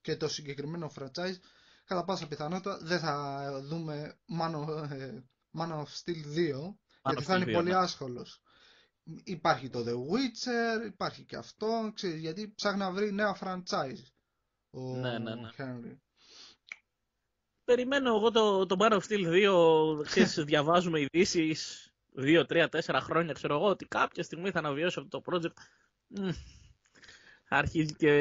και το συγκεκριμένο franchise, κατά πάσα πιθανότητα δεν θα δούμε Man of, ε, Man of Steel 2, γιατί θα είναι πολύ ναι. άσχολος. Υπάρχει το The Witcher, υπάρχει και αυτό, ξέρεις, γιατί ψάχνει να βρει νέα franchise ο ναι, ναι, ναι. Henry. Περιμένω εγώ το, το Man of Steel 2, ξέρεις, (laughs) διαβάζουμε ειδήσεις 2, 3, 4 χρόνια, ξέρω εγώ, ότι κάποια στιγμή θα αναβιώσει αυτό το project. αρχίζει και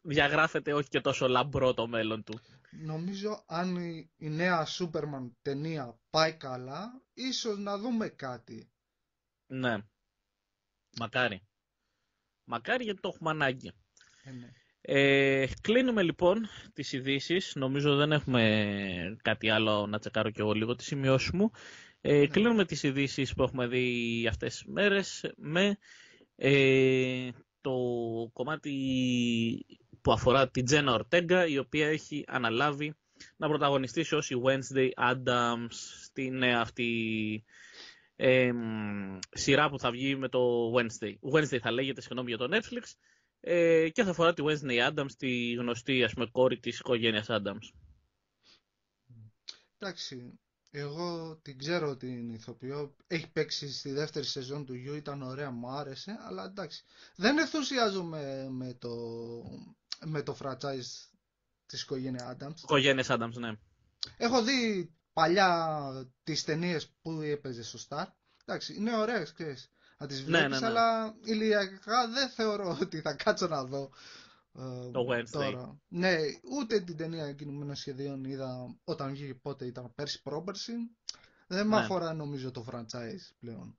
διαγράφεται όχι και τόσο λαμπρό το μέλλον του. Νομίζω αν η νέα Superman ταινία πάει καλά, ίσως να δούμε κάτι. Ναι. Μακάρι. Μακάρι γιατί το έχουμε ανάγκη. Ε, ναι. ε, κλείνουμε λοιπόν τις ειδήσεις. Νομίζω δεν έχουμε κάτι άλλο να τσεκάρω κι εγώ λίγο τις σημειώσεις μου. Ε, ναι. Κλείνουμε τις ειδήσεις που έχουμε δει αυτές τις μέρες με ε, το κομμάτι που αφορά την Τζένα Ορτέγκα η οποία έχει αναλάβει να πρωταγωνιστήσει ως η Wednesday Adams στην αυτή ε, σειρά που θα βγει με το Wednesday. Wednesday θα λέγεται, συγγνώμη για το Netflix. Ε, και θα αφορά τη Wednesday Adams, τη γνωστή ας πούμε, κόρη της οικογένειας Adams. Εντάξει, εγώ την ξέρω την ηθοποιώ. Έχει παίξει στη δεύτερη σεζόν του You, ήταν ωραία, μου άρεσε. Αλλά εντάξει, δεν ενθουσιάζομαι με το, με το franchise της οικογένειας Adams. Οικογένειας Adams, ναι. Έχω δει παλιά τις ταινίες που έπαιζε στο Star. Εντάξει, είναι ωραίες, ξέρεις. Να τις βλέπει, ναι, ναι, ναι. αλλά ηλιακά δεν θεωρώ (laughs) ότι θα κάτσω να δω. Ε, το Wednesday. Τώρα. Ναι, ούτε την ταινία κινουμένων σχεδίων είδα όταν βγήκε πότε ήταν πέρσι πρόπερσι. Δεν με ναι. αφορά νομίζω το franchise πλέον.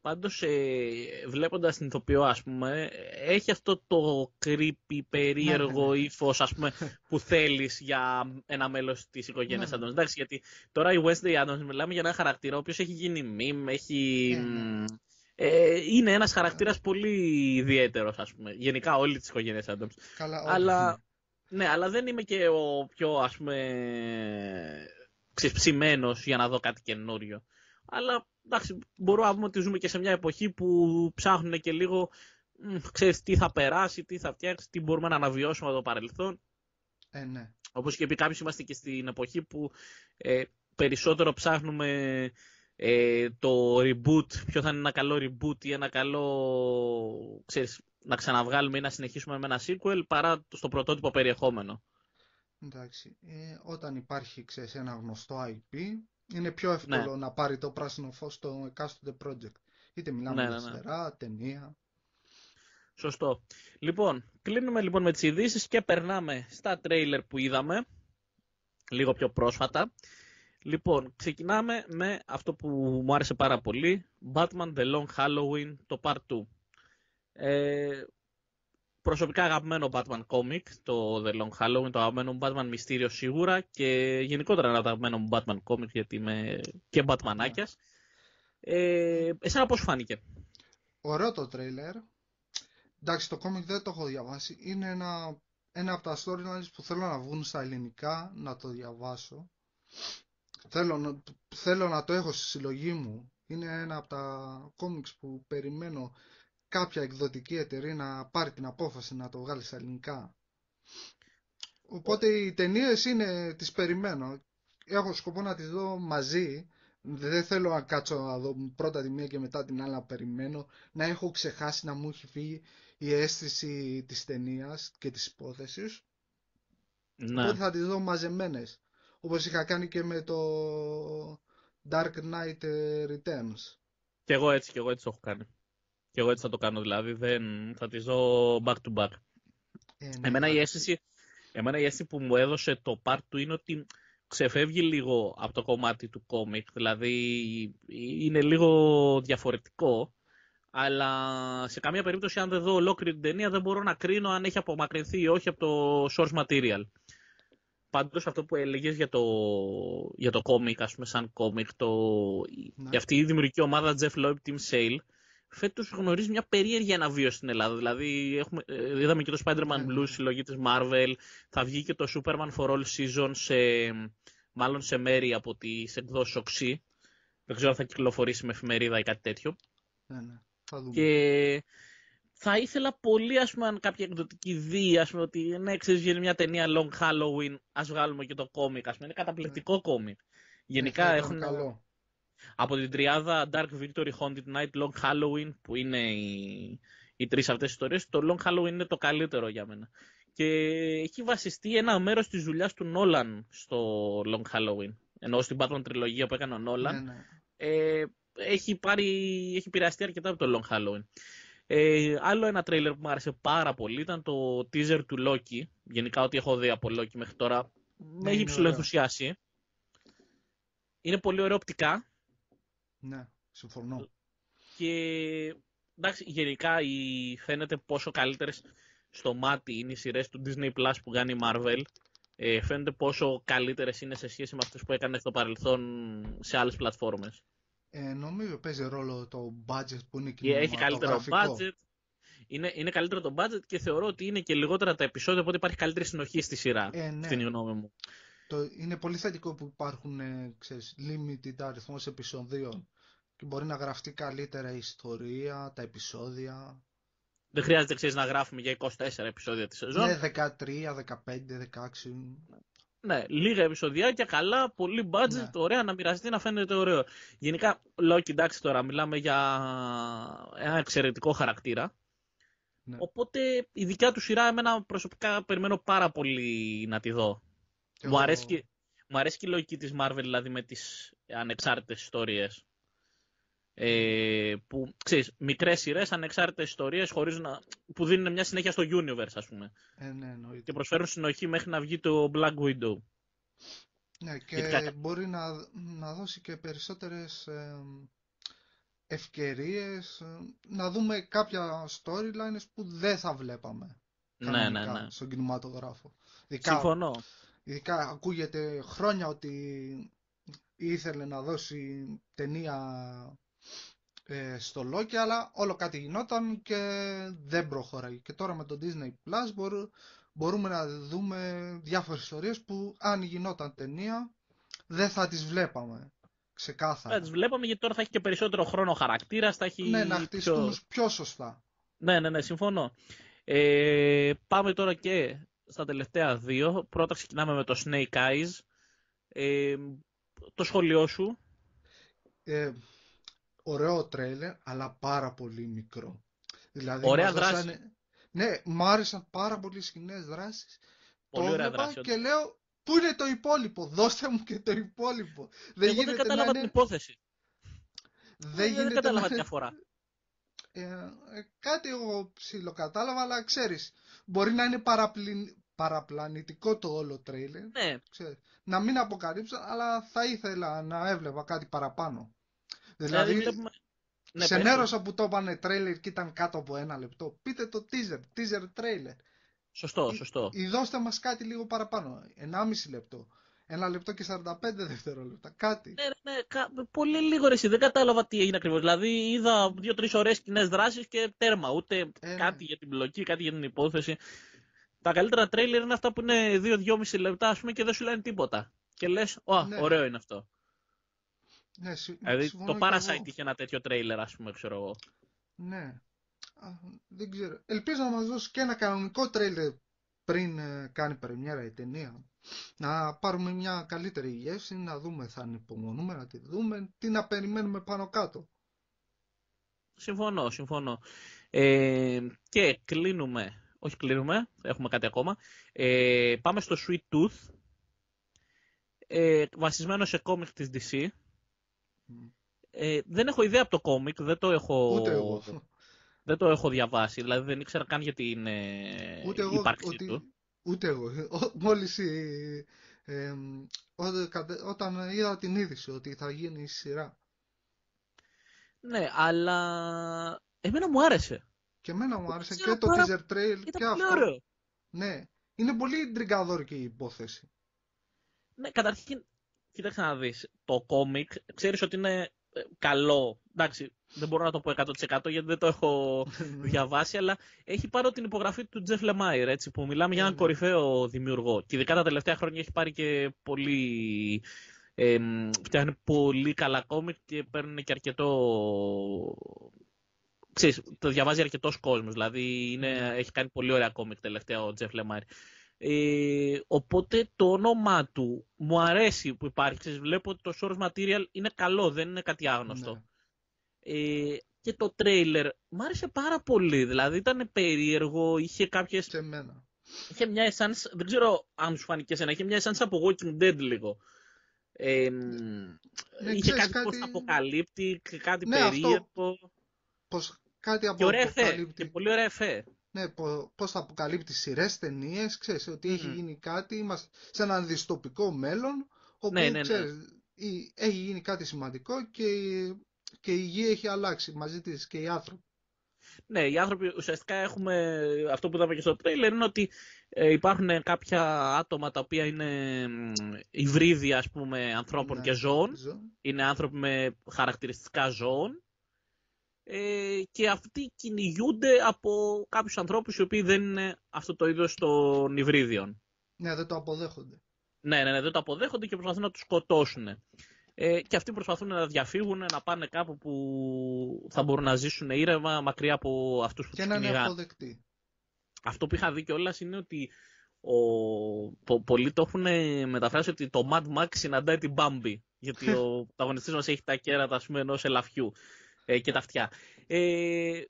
Πάντως ε, βλέποντας την ηθοποιό ας πούμε έχει αυτό το creepy περίεργο ναι, ναι, ναι. ύφος ας πούμε που θέλεις για ένα μέλος της οικογένειας ναι, ναι. Εντάξει γιατί τώρα η Wednesday Adams μιλάμε για ένα χαρακτήρα ο οποίος έχει γίνει meme, έχει... Ναι, ε, είναι ένας χαρακτήρας πολύ ιδιαίτερος ας πούμε γενικά όλη της οικογένειας Adams. Καλά, αλλά, ναι, αλλά δεν είμαι και ο πιο ας πούμε ξεσψημένος για να δω κάτι καινούριο. Αλλά εντάξει, μπορούμε να πούμε ότι ζούμε και σε μια εποχή που ψάχνουν και λίγο ξέρεις τι θα περάσει, τι θα φτιάξει, τι μπορούμε να αναβιώσουμε από το παρελθόν. Ε, ναι. Όπως και πει κάποιος είμαστε και στην εποχή που ε, περισσότερο ψάχνουμε ε, το reboot, ποιο θα είναι ένα καλό reboot ή ένα καλό, ξέρεις, να ξαναβγάλουμε ή να συνεχίσουμε με ένα sequel παρά στο πρωτότυπο περιεχόμενο. Εντάξει, ε, όταν υπάρχει ξέρεις, ένα γνωστό IP, είναι πιο εύκολο ναι. να πάρει το πράσινο φως στο εκάστοτε project. Είτε μιλάμε ναι, για ναι, ναι. ταινία. Σωστό. Λοιπόν, κλείνουμε λοιπόν με τις ειδήσεις και περνάμε στα τρέιλερ που είδαμε, λίγο πιο πρόσφατα. Λοιπόν, ξεκινάμε με αυτό που μου άρεσε πάρα πολύ, Batman The Long Halloween, το Part 2. Ε, προσωπικά αγαπημένο Batman comic, το The Long Halloween, το αγαπημένο μου Batman Mysterio σίγουρα και γενικότερα ένα αγαπημένο μου Batman comic γιατί είμαι και Batmanάκιας. Ε, εσένα πώς φάνηκε; Ωραίο το τρέιλερ. Εντάξει, το comic δεν το έχω διαβάσει. Είναι ένα, ένα από τα storylines που θέλω να βγουν στα ελληνικά, να το διαβάσω. Θέλω να, θέλω να το έχω στη συλλογή μου. Είναι ένα από τα comics που περιμένω κάποια εκδοτική εταιρεία να πάρει την απόφαση να το βγάλει στα ελληνικά. Οπότε οι ταινίες είναι, τις περιμένω. Έχω σκοπό να τις δω μαζί. Δεν θέλω να κάτσω να δω πρώτα τη μία και μετά την άλλη να περιμένω. Να έχω ξεχάσει να μου έχει φύγει η αίσθηση της ταινίας και της υπόθεσης. Ναι. Οπότε θα τις δω μαζεμένες. Όπως είχα κάνει και με το Dark Knight Returns. Και εγώ έτσι, και εγώ έτσι το έχω κάνει. Και εγώ έτσι θα το κάνω δηλαδή. Δεν θα τη δω back to back. Ε, ναι, εμένα, η αίσθηση, εμένα η αίσθηση που μου έδωσε το part του είναι ότι ξεφεύγει λίγο από το κομμάτι του κόμικ. Δηλαδή είναι λίγο διαφορετικό. Αλλά σε καμία περίπτωση αν δεν δω ολόκληρη την ταινία δεν μπορώ να κρίνω αν έχει απομακρυνθεί ή όχι από το source material. Πάντως αυτό που έλεγες για το, για το κόμικ, ας πούμε σαν κόμικ, το, ναι. αυτή η δημιουργική ομάδα Jeff Loeb Team Sale, φέτος γνωρίζεις μια περίεργη αναβίωση στην Ελλάδα. Δηλαδή, έχουμε, ε, είδαμε και το Spider-Man ναι, Blue, ναι. συλλογή της Marvel, θα βγει και το Superman for All Seasons, σε, μάλλον σε μέρη από τις εκδόσεις Oxy. Δεν ξέρω αν θα κυκλοφορήσει με εφημερίδα ή κάτι τέτοιο. Ναι, ναι. Θα δούμε. Και θα ήθελα πολύ, ας πούμε, αν κάποια εκδοτική δει, ας πούμε, ότι ναι, ξέρεις, βγαίνει μια ταινία Long Halloween, ας βγάλουμε και το κόμικ, ας πούμε, είναι καταπληκτικό ναι. κόμικ. Γενικά ναι, έχουν... Καλό από την τριάδα Dark Victory, Haunted Night, Long Halloween, που είναι οι, οι τρεις αυτές ιστορίες, το Long Halloween είναι το καλύτερο για μένα. Και έχει βασιστεί ένα μέρος της δουλειάς του Νόλαν στο Long Halloween. Ενώ στην Batman τριλογία που έκανε ο Νόλαν, ναι, ναι. ε, έχει, πάρει, έχει επηρεαστεί αρκετά από το Long Halloween. Ε, άλλο ένα τρέιλερ που μου άρεσε πάρα πολύ ήταν το teaser του Loki. Γενικά ό,τι έχω δει από Loki μέχρι τώρα με ναι, έχει ψηλοενθουσιάσει. Είναι πολύ ωραίο οπτικά. Ναι, συμφωνώ. Και εντάξει, γενικά η, φαίνεται πόσο καλύτερες στο μάτι είναι οι σειρές του Disney Plus που κάνει η Marvel. Ε, φαίνεται πόσο καλύτερες είναι σε σχέση με αυτές που έκανε στο παρελθόν σε άλλες πλατφόρμες. Ε, νομίζω παίζει ρόλο το budget που είναι και Έχει καλύτερο budget. Είναι, είναι καλύτερο το budget και θεωρώ ότι είναι και λιγότερα τα επεισόδια, οπότε υπάρχει καλύτερη συνοχή στη σειρά, ε, ναι. στην γνώμη μου. Το, είναι πολύ θετικό που υπάρχουν ε, ξέρεις, limited αριθμός επεισοδίων και μπορεί να γραφτεί καλύτερα η ιστορία, τα επεισόδια. Δεν χρειάζεται ξέρεις, να γράφουμε για 24 επεισόδια τη σεζόν. Ναι, 13, 15, 16. Ναι, λίγα επεισοδιάκια, καλά, πολύ budget, ναι. ωραία, να μοιραστεί, να φαίνεται ωραίο. Γενικά, Loki, εντάξει τώρα, μιλάμε για ένα εξαιρετικό χαρακτήρα. Ναι. Οπότε η δικιά του σειρά, εμένα προσωπικά περιμένω πάρα πολύ να τη δω. Μου, αρέσει και, μου αρέσει και η λογική της Marvel, δηλαδή με τις ανεξάρτητες ιστορίες. Ε, που ξέρεις, μικρές σειρές, ανεξάρτητες ιστορίες χωρίς να, που δίνουν μια συνέχεια στο universe ας πούμε. Ε, ναι, και προσφέρουν συνοχή μέχρι να βγει το Black Widow. Ναι, και μπορεί να, να δώσει και περισσότερες ε, ευκαιρίες να δούμε κάποια storylines που δεν θα βλέπαμε ναι, ναι, ναι. στον κινηματογράφο. Συμφωνώ. Ειδικά ακούγεται χρόνια ότι ήθελε να δώσει ταινία ε, στο Loki, αλλά όλο κάτι γινόταν και δεν προχωράει. Και τώρα με το Disney Plus μπορούμε να δούμε διάφορες ιστορίες που αν γινόταν ταινία δεν θα τις βλέπαμε. Ξεκάθαρα. Θα τις βλέπαμε γιατί τώρα θα έχει και περισσότερο χρόνο χαρακτήρας. Θα έχει ναι, να χτιστούν πιο... πιο σωστά. Ναι, ναι, ναι, συμφωνώ. Ε, πάμε τώρα και στα τελευταία δύο. Πρώτα ξεκινάμε με το Snake Eyes. Ε, το σχόλιο σου. ε, ωραίο τρέιλερ, αλλά πάρα πολύ μικρό. Δηλαδή, Ωραία δράση. Ναι, μου άρεσαν πάρα πολύ οι σκηνές δράσεις. Πολύ το ωραία δράση. Και λέω, πού είναι το υπόλοιπο, δώστε μου και το υπόλοιπο. Δεν Εγώ δεν κατάλαβα την υπόθεση. Δεν, δεν κατάλαβα τι αφορά. Ε, ε, κάτι εγώ ψιλοκατάλαβα, αλλά ξέρεις, μπορεί να είναι παραπλην... παραπλανητικό το όλο τρέιλερ. Ναι. να μην αποκαλύψω, αλλά θα ήθελα να έβλεπα κάτι παραπάνω. Δηλαδή, δηλαδή ναι, ξενέρωσα που το έπανε τρέιλερ και ήταν κάτω από ένα λεπτό. Πείτε το teaser, teaser trailer. Σωστό, σωστό. Ή δώστε μας κάτι λίγο παραπάνω, 1,5 λεπτό. Ένα λεπτό και 45 δευτερόλεπτα. Κάτι. Ναι, ναι, πολύ λίγο ρε, εσύ. Δεν κατάλαβα τι έγινε ακριβώς. Δηλαδή είδα δύο-τρεις ωραίες κοινές δράσεις και τέρμα. Ούτε ε, ναι. κάτι για την μπλοκή, κάτι για την υπόθεση. Τα καλύτερα τρέιλερ είναι αυτά που είναι 2-2,5 λεπτά ας πούμε, και δεν σου λένε τίποτα. Και λες, ναι. ωραίο είναι αυτό. Ναι, δηλαδή το Parasite είχε ένα τέτοιο τρέιλερ, ας πούμε, ξέρω εγώ. Ναι. δεν ξέρω. Ελπίζω να μας δώσει και ένα κανονικό τρέιλερ πριν ε, κάνει πρεμιέρα η ταινία. Να πάρουμε μια καλύτερη γεύση, να δούμε, θα ανυπομονούμε, να τη δούμε, τι να περιμένουμε πάνω κάτω. Συμφωνώ, συμφωνώ. Ε, και κλείνουμε, όχι κλείνουμε, έχουμε κάτι ακόμα. Ε, πάμε στο Sweet Tooth, ε, βασισμένο σε κόμικ της DC. Ε, δεν έχω ιδέα από το κόμικ, δεν το έχω... Ούτε εγώ. Δεν το έχω διαβάσει, δηλαδή δεν ήξερα καν για την ε, Ούτε εγώ, ύπαρξή ότι... του. Ούτε εγώ. Μόλις ε, όταν είδα την είδηση ότι θα γίνει η σειρά. Ναι, αλλά εμένα μου άρεσε. Και εμένα μου άρεσε και το teaser trail και αυτό. Ναι, είναι πολύ ντριγκαδόρικη η υπόθεση. Ναι, καταρχήν, κοίταξε να δεις, το κόμικ, ξέρεις ότι είναι ε, καλό. Εντάξει, δεν μπορώ να το πω 100% γιατί δεν το έχω διαβάσει, αλλά έχει πάρει την υπογραφή του Jeff Lemire, έτσι, που μιλάμε για έναν ναι. κορυφαίο δημιουργό. Και ειδικά τα τελευταία χρόνια έχει πάρει και πολύ. Ε, φτιάχνει πολύ καλά κόμικ και παίρνει και αρκετό. Ξέρεις, το διαβάζει αρκετός κόσμος. Δηλαδή είναι, ναι. έχει κάνει πολύ ωραία κόμικ τελευταία ο Jeff Lemire. Ε, οπότε το όνομά του μου αρέσει που υπάρχει. Ξέρεις, βλέπω ότι το source material είναι καλό, δεν είναι κάτι άγνωστο. Ναι. Ε, και το τρέιλερ μου άρεσε πάρα πολύ. Δηλαδή ήταν περίεργο, είχε κάποιες... Και εμένα. Είχε μια essence, δεν ξέρω αν σου φάνηκε εσένα, είχε μια essence από Walking Dead λίγο. Ε, ναι, είχε κάτι, κάτι... πώς αποκαλύπτει, κάτι ναι, περίεργο. Αυτό... Πώς κάτι αποκαλύπτει. Και πολύ ωραία εφέ. Ναι, πώς θα αποκαλύπτει σειρές, ταινίες, ξέρεις ότι έχει γίνει κάτι, είμαστε σε ένα δυστοπικό μέλλον, όπου ναι, ναι, ναι. Ξέρεις, έχει γίνει κάτι σημαντικό και και η γη έχει αλλάξει μαζί της και οι άνθρωποι. Ναι, οι άνθρωποι ουσιαστικά έχουμε, αυτό που είδαμε και στο τρέιλερ είναι ότι ε, υπάρχουν κάποια άτομα τα οποία είναι υβρίδια ας πούμε ανθρώπων ναι, και ζώων. Είναι άνθρωποι με χαρακτηριστικά ζώων. Ε, και αυτοί κυνηγούνται από κάποιους ανθρώπους οι οποίοι δεν είναι αυτό το είδος των υβρίδιων. Ναι, δεν το αποδέχονται. Ναι, ναι, ναι, δεν το αποδέχονται και προσπαθούν να τους σκοτώσουν. Ε, και αυτοί προσπαθούν να διαφύγουν, να πάνε κάπου που θα μπορούν να ζήσουν ήρεμα, μακριά από αυτούς που και τους κυνηγάνε. Και να είναι αποδεκτοί. Αυτό που είχα δει κιόλας είναι ότι ο... το, πολλοί το έχουν μεταφράσει ότι το Mad Max συναντάει την Bambi. Γιατί (laughs) ο πρωταγωνιστής μας έχει τα κέρατα ας πούμε, ενός ελαφιού ε, και τα αυτιά. Ε,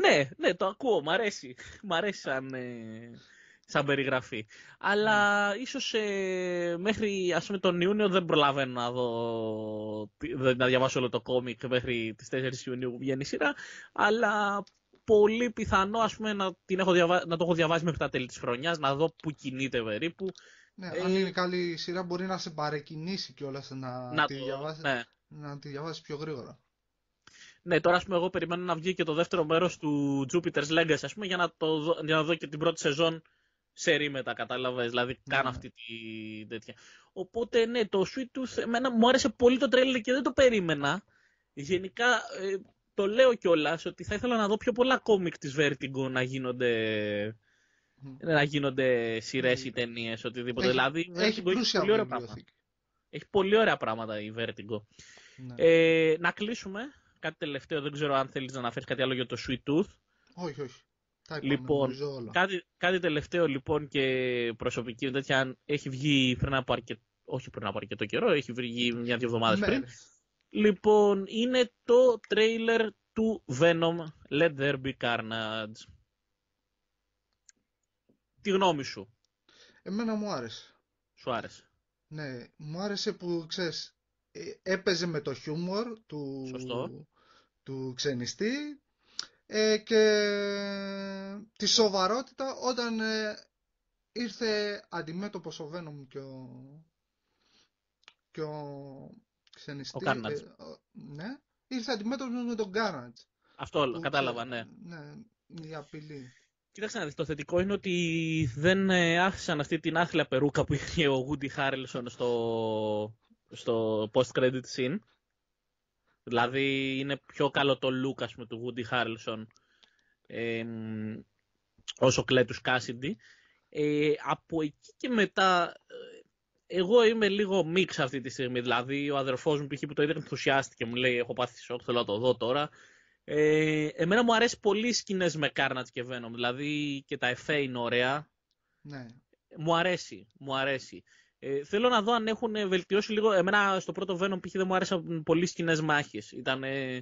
ναι, ναι, το ακούω, μ' αρέσει. Μ' αρέσει σαν, ε, σαν περιγραφή. Αλλά mm. ίσως ε, μέχρι ας πούμε τον Ιούνιο δεν προλαβαίνω να δω, να διαβάσω όλο το κόμικ μέχρι τις 4 Ιουνίου που βγαίνει η σειρά, αλλά πολύ πιθανό ας πούμε να, την έχω διαβα... να το έχω διαβάσει μέχρι τα τέλη της χρονιάς, να δω που κινείται περίπου. Ναι, ε... αν είναι καλή σειρά μπορεί να σε παρεκκινήσει κιόλας να, να, τη, το... διαβάσεις, ναι. να τη διαβάσεις πιο γρήγορα. Ναι, τώρα ας πούμε εγώ περιμένω να βγει και το δεύτερο μέρος του Jupiter's Legacy ας πούμε για να, το, για να δω και την πρώτη σεζόν σε μετά, κατάλαβες. Δηλαδή, ναι. κάνω αυτή τη τέτοια. Οπότε, ναι, το Sweet Tooth, εμένα μου άρεσε πολύ το τρέλερ και δεν το περίμενα. Γενικά, ε, το λέω κιόλας ότι θα ήθελα να δω πιο πολλά κόμικ της Vertigo να γίνονται. Να γίνονται σειρές ή ταινίες, οτιδήποτε. Έχει, δηλαδή, έχει, έχει πολύ ωραία πράγματα. Έχει πολύ ωραία πράγματα η Vertigo. Ναι. Ε, να κλείσουμε. Κάτι τελευταίο, δεν ξέρω αν θέλεις να αναφέρεις κάτι άλλο για το Sweet Tooth. Όχι, όχι λοιπόν, κάτι, κάτι τελευταίο λοιπόν και προσωπική τέτοια έχει βγει πριν από αρκετό, όχι πριν από αρκετό καιρό, έχει βγει μια-δύο εβδομάδες πριν. Λοιπόν, είναι το τρέιλερ του Venom Let There Be Carnage. Τι γνώμη σου. Εμένα μου άρεσε. Σου άρεσε. Ναι, μου άρεσε που, ξέρεις, ε, έπαιζε με το χιούμορ του, του ξενιστή ε, και τη σοβαρότητα όταν ε, ήρθε αντιμέτωπος ο Venom και ο, και ο ξενιστή. Ο ε, ναι, ήρθε αντιμέτωπος με τον Carnage. Αυτό κατάλαβα, ναι. Ναι, η απειλή. Κοίταξε να δεις, το θετικό είναι ότι δεν ε, άφησαν αυτή την άθλια περούκα που είχε ο Woody Harrelson στο, στο post-credit scene. Δηλαδή είναι πιο καλό το look ας πούμε, του Woody Harrelson ε, όσο κλέτους Cassidy. Ε, από εκεί και μετά εγώ είμαι λίγο μίξ αυτή τη στιγμή. Δηλαδή, ο αδερφός μου π.χ. που το είδε ενθουσιάστηκε, μου λέει: Έχω πάθει σοκ, θέλω να το δω τώρα. Ε, εμένα μου αρέσει πολύ οι σκηνές με Carnage και Venom. Δηλαδή και τα εφέ είναι ωραία. Ναι. Μου αρέσει. Μου αρέσει. Ε, θέλω να δω αν έχουν βελτιώσει λίγο. Εμένα στο πρώτο Venom π.χ. δεν μου άρεσαν πολύ σκηνές μάχε. Ήταν. Ε,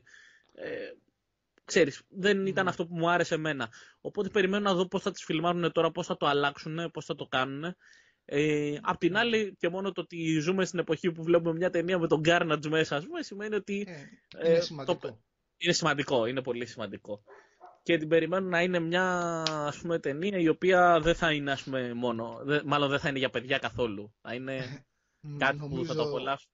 ε, ξέρεις, δεν ήταν αυτό που μου άρεσε εμένα. Οπότε περιμένω να δω πώς θα τις φιλμάρουν τώρα, πώς θα το αλλάξουν, πώς θα το κάνουν. Ε, απ' την άλλη, και μόνο το ότι ζούμε στην εποχή που βλέπουμε μια ταινία με τον Carnage μέσα, ας πούμε, σημαίνει ότι. Ε, είναι σημαντικό. Το, είναι σημαντικό, είναι πολύ σημαντικό. Και την περιμένω να είναι μια ας πούμε, ταινία η οποία δεν θα είναι ας πούμε, μόνο. Δε, μάλλον δεν θα είναι για παιδιά καθόλου. Θα είναι κάτι που θα το απολαύσουν.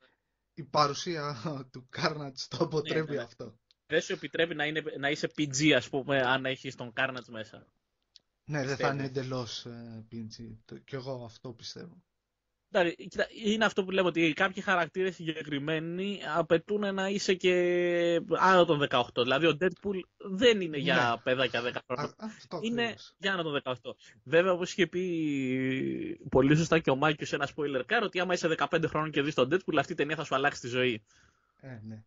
Η παρουσία του Carnage το αποτρέπει ναι, ναι. αυτό. Δεν σου επιτρέπει να, είναι, να είσαι PG, ας πούμε, αν έχεις τον Carnage μέσα. Ναι, δεν θα είναι εντελώς ε, Κι εγώ αυτό πιστεύω. Είναι αυτό που λέμε ότι κάποιοι χαρακτήρες συγκεκριμένοι απαιτούν να είσαι και άνω των 18. Δηλαδή ο Deadpool δεν είναι για ναι. παιδάκια 10 χρόνια. είναι για άνω των 18. Βέβαια, όπως είχε πει πολύ σωστά και ο Μάκιο σε ένα spoiler car, ότι άμα είσαι 15 χρόνων και δεις τον Deadpool, αυτή η ταινία θα σου αλλάξει τη ζωή. Ε, ναι.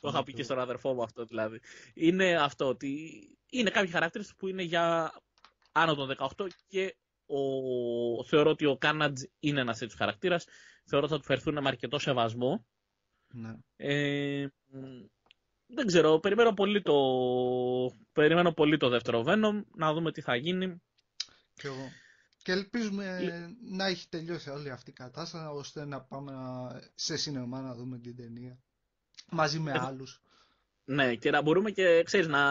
Το είχα πει και στον αδερφό μου αυτό δηλαδή. Είναι αυτό ότι είναι κάποιοι χαρακτήρες που είναι για άνω των 18 και ο... θεωρώ ότι ο Κάνατζ είναι ένας τέτοιος χαρακτήρας. Θεωρώ ότι θα του φερθούν με αρκετό σεβασμό. Ναι. Ε, δεν ξέρω, περιμένω πολύ το, περιμένω πολύ το δεύτερο Venom, να δούμε τι θα γίνει. Και εγώ. Και ελπίζουμε να έχει τελειώσει όλη αυτή η κατάσταση, ώστε να πάμε σε σινεμά να δούμε την ταινία. Μαζί με ε, άλλους. Ναι, και να μπορούμε και, ξέρεις, να...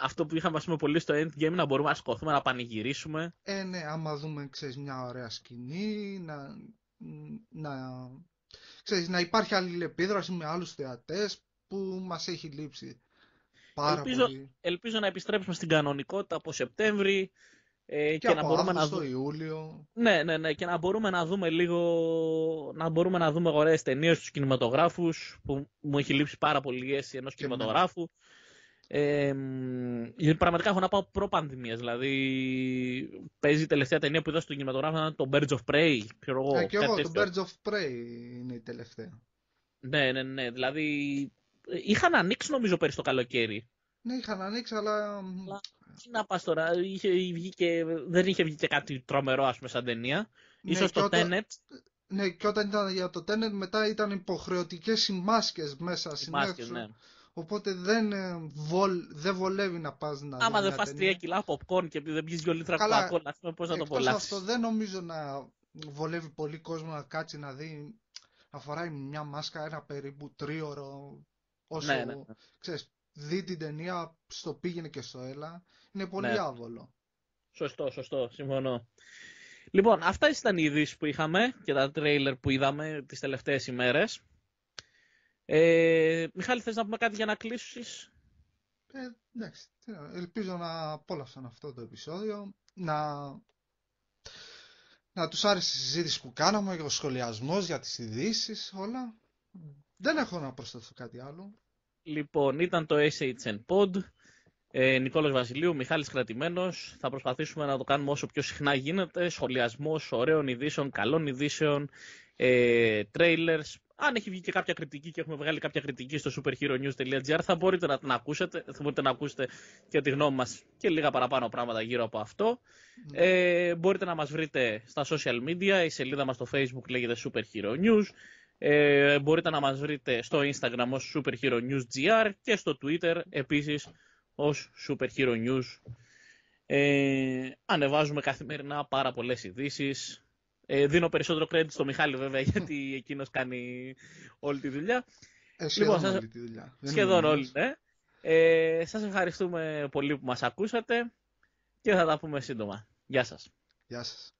αυτό που είχαμε πούμε, πολύ στο endgame, να μπορούμε να σκοθούμε, να πανηγυρίσουμε. Ε, ναι, άμα δούμε, ξέρεις, μια ωραία σκηνή, να, να, ξέρεις, να υπάρχει αλληλεπίδραση με άλλους θεατές που μας έχει λείψει πάρα ελπίζω, πολύ. Ελπίζω να επιστρέψουμε στην κανονικότητα από Σεπτέμβρη, ε, και, και να μπορούμε να δούμε. Ιούλιο. Ναι, ναι, ναι, και να μπορούμε να δούμε λίγο. να μπορούμε να δούμε ωραίες ταινίες στους κινηματογράφους που μου έχει λείψει πάρα πολύ η αίσθηση ενός κινηματογράφου. Ε, πραγματικά έχω να πάω προ-πανδημίας. Δηλαδή, παίζει η τελευταία ταινία που είδα στο κινηματογράφο το Birds of Prey. Ξέρω εγώ, ε, και εγώ, το Birds of Prey είναι η τελευταία. Ναι, ναι, ναι. Δηλαδή, είχαν ανοίξει νομίζω πέρυσι το καλοκαίρι. Ναι, είχαν ανοίξει, αλλά τι να πας τώρα, είχε βγει και, δεν είχε βγει και κάτι τρομερό ας πούμε σαν ταινία. Ναι, Ίσως το όταν, Tenet. Ναι, και όταν ήταν για το Tenet μετά ήταν υποχρεωτικές οι μάσκες μέσα στην αίθουσα. Ναι. Οπότε δεν, ε, βολ, δεν βολεύει να πας να Άμα δεν φας τρία κιλά popcorn και δεν πιεις δυο λίτρα κοκακόλα, ας πούμε πώς να το απολαύσεις; αυτό δεν νομίζω να βολεύει πολύ κόσμο να κάτσει να δει να φοράει μια μάσκα ένα περίπου τρίωρο όσο ναι, ναι, ναι. ξέρεις, δει την ταινία στο πήγαινε και στο έλα είναι πολύ ναι. άβολο. Σωστό, σωστό, συμφωνώ. Λοιπόν, αυτά ήταν οι ειδήσεις που είχαμε και τα τρέιλερ που είδαμε τις τελευταίες ημέρες. Ε, Μιχάλη, θες να πούμε κάτι για να κλείσεις; Ε, εντάξει, ελπίζω να απόλαυσαν αυτό το επεισόδιο, να, να τους άρεσε η συζήτηση που κάναμε, ο σχολιασμός για τις ειδήσεις, όλα. Δεν έχω να προσθέσω κάτι άλλο. Λοιπόν, ήταν το SHN Pod. Ε, Νικόλος Βασιλείου, Μιχάλης Κρατημένος. Θα προσπαθήσουμε να το κάνουμε όσο πιο συχνά γίνεται. Σχολιασμός ωραίων ειδήσεων, καλών ειδήσεων, ε, trailers. Αν έχει βγει και κάποια κριτική και έχουμε βγάλει κάποια κριτική στο superheronews.gr θα μπορείτε να την ακούσετε, θα μπορείτε να ακούσετε και τη γνώμη μας και λίγα παραπάνω πράγματα γύρω από αυτό. Ε, μπορείτε να μας βρείτε στα social media, η σελίδα μας στο facebook λέγεται Super Hero News. Ε, μπορείτε να μας βρείτε στο Instagram ως Superhero News GR και στο Twitter επίσης ως Superhero News. Ε, ανεβάζουμε καθημερινά πάρα πολλές ειδήσεις. Ε, δίνω περισσότερο credit στο Μιχάλη βέβαια (laughs) γιατί εκείνος κάνει όλη τη δουλειά. Ε, σχεδόν λοιπόν, όλη τη δουλειά. Σχεδόν όλη, ναι. Ε, σας ευχαριστούμε πολύ που μας ακούσατε και θα τα πούμε σύντομα. Γεια σας. Γεια σας.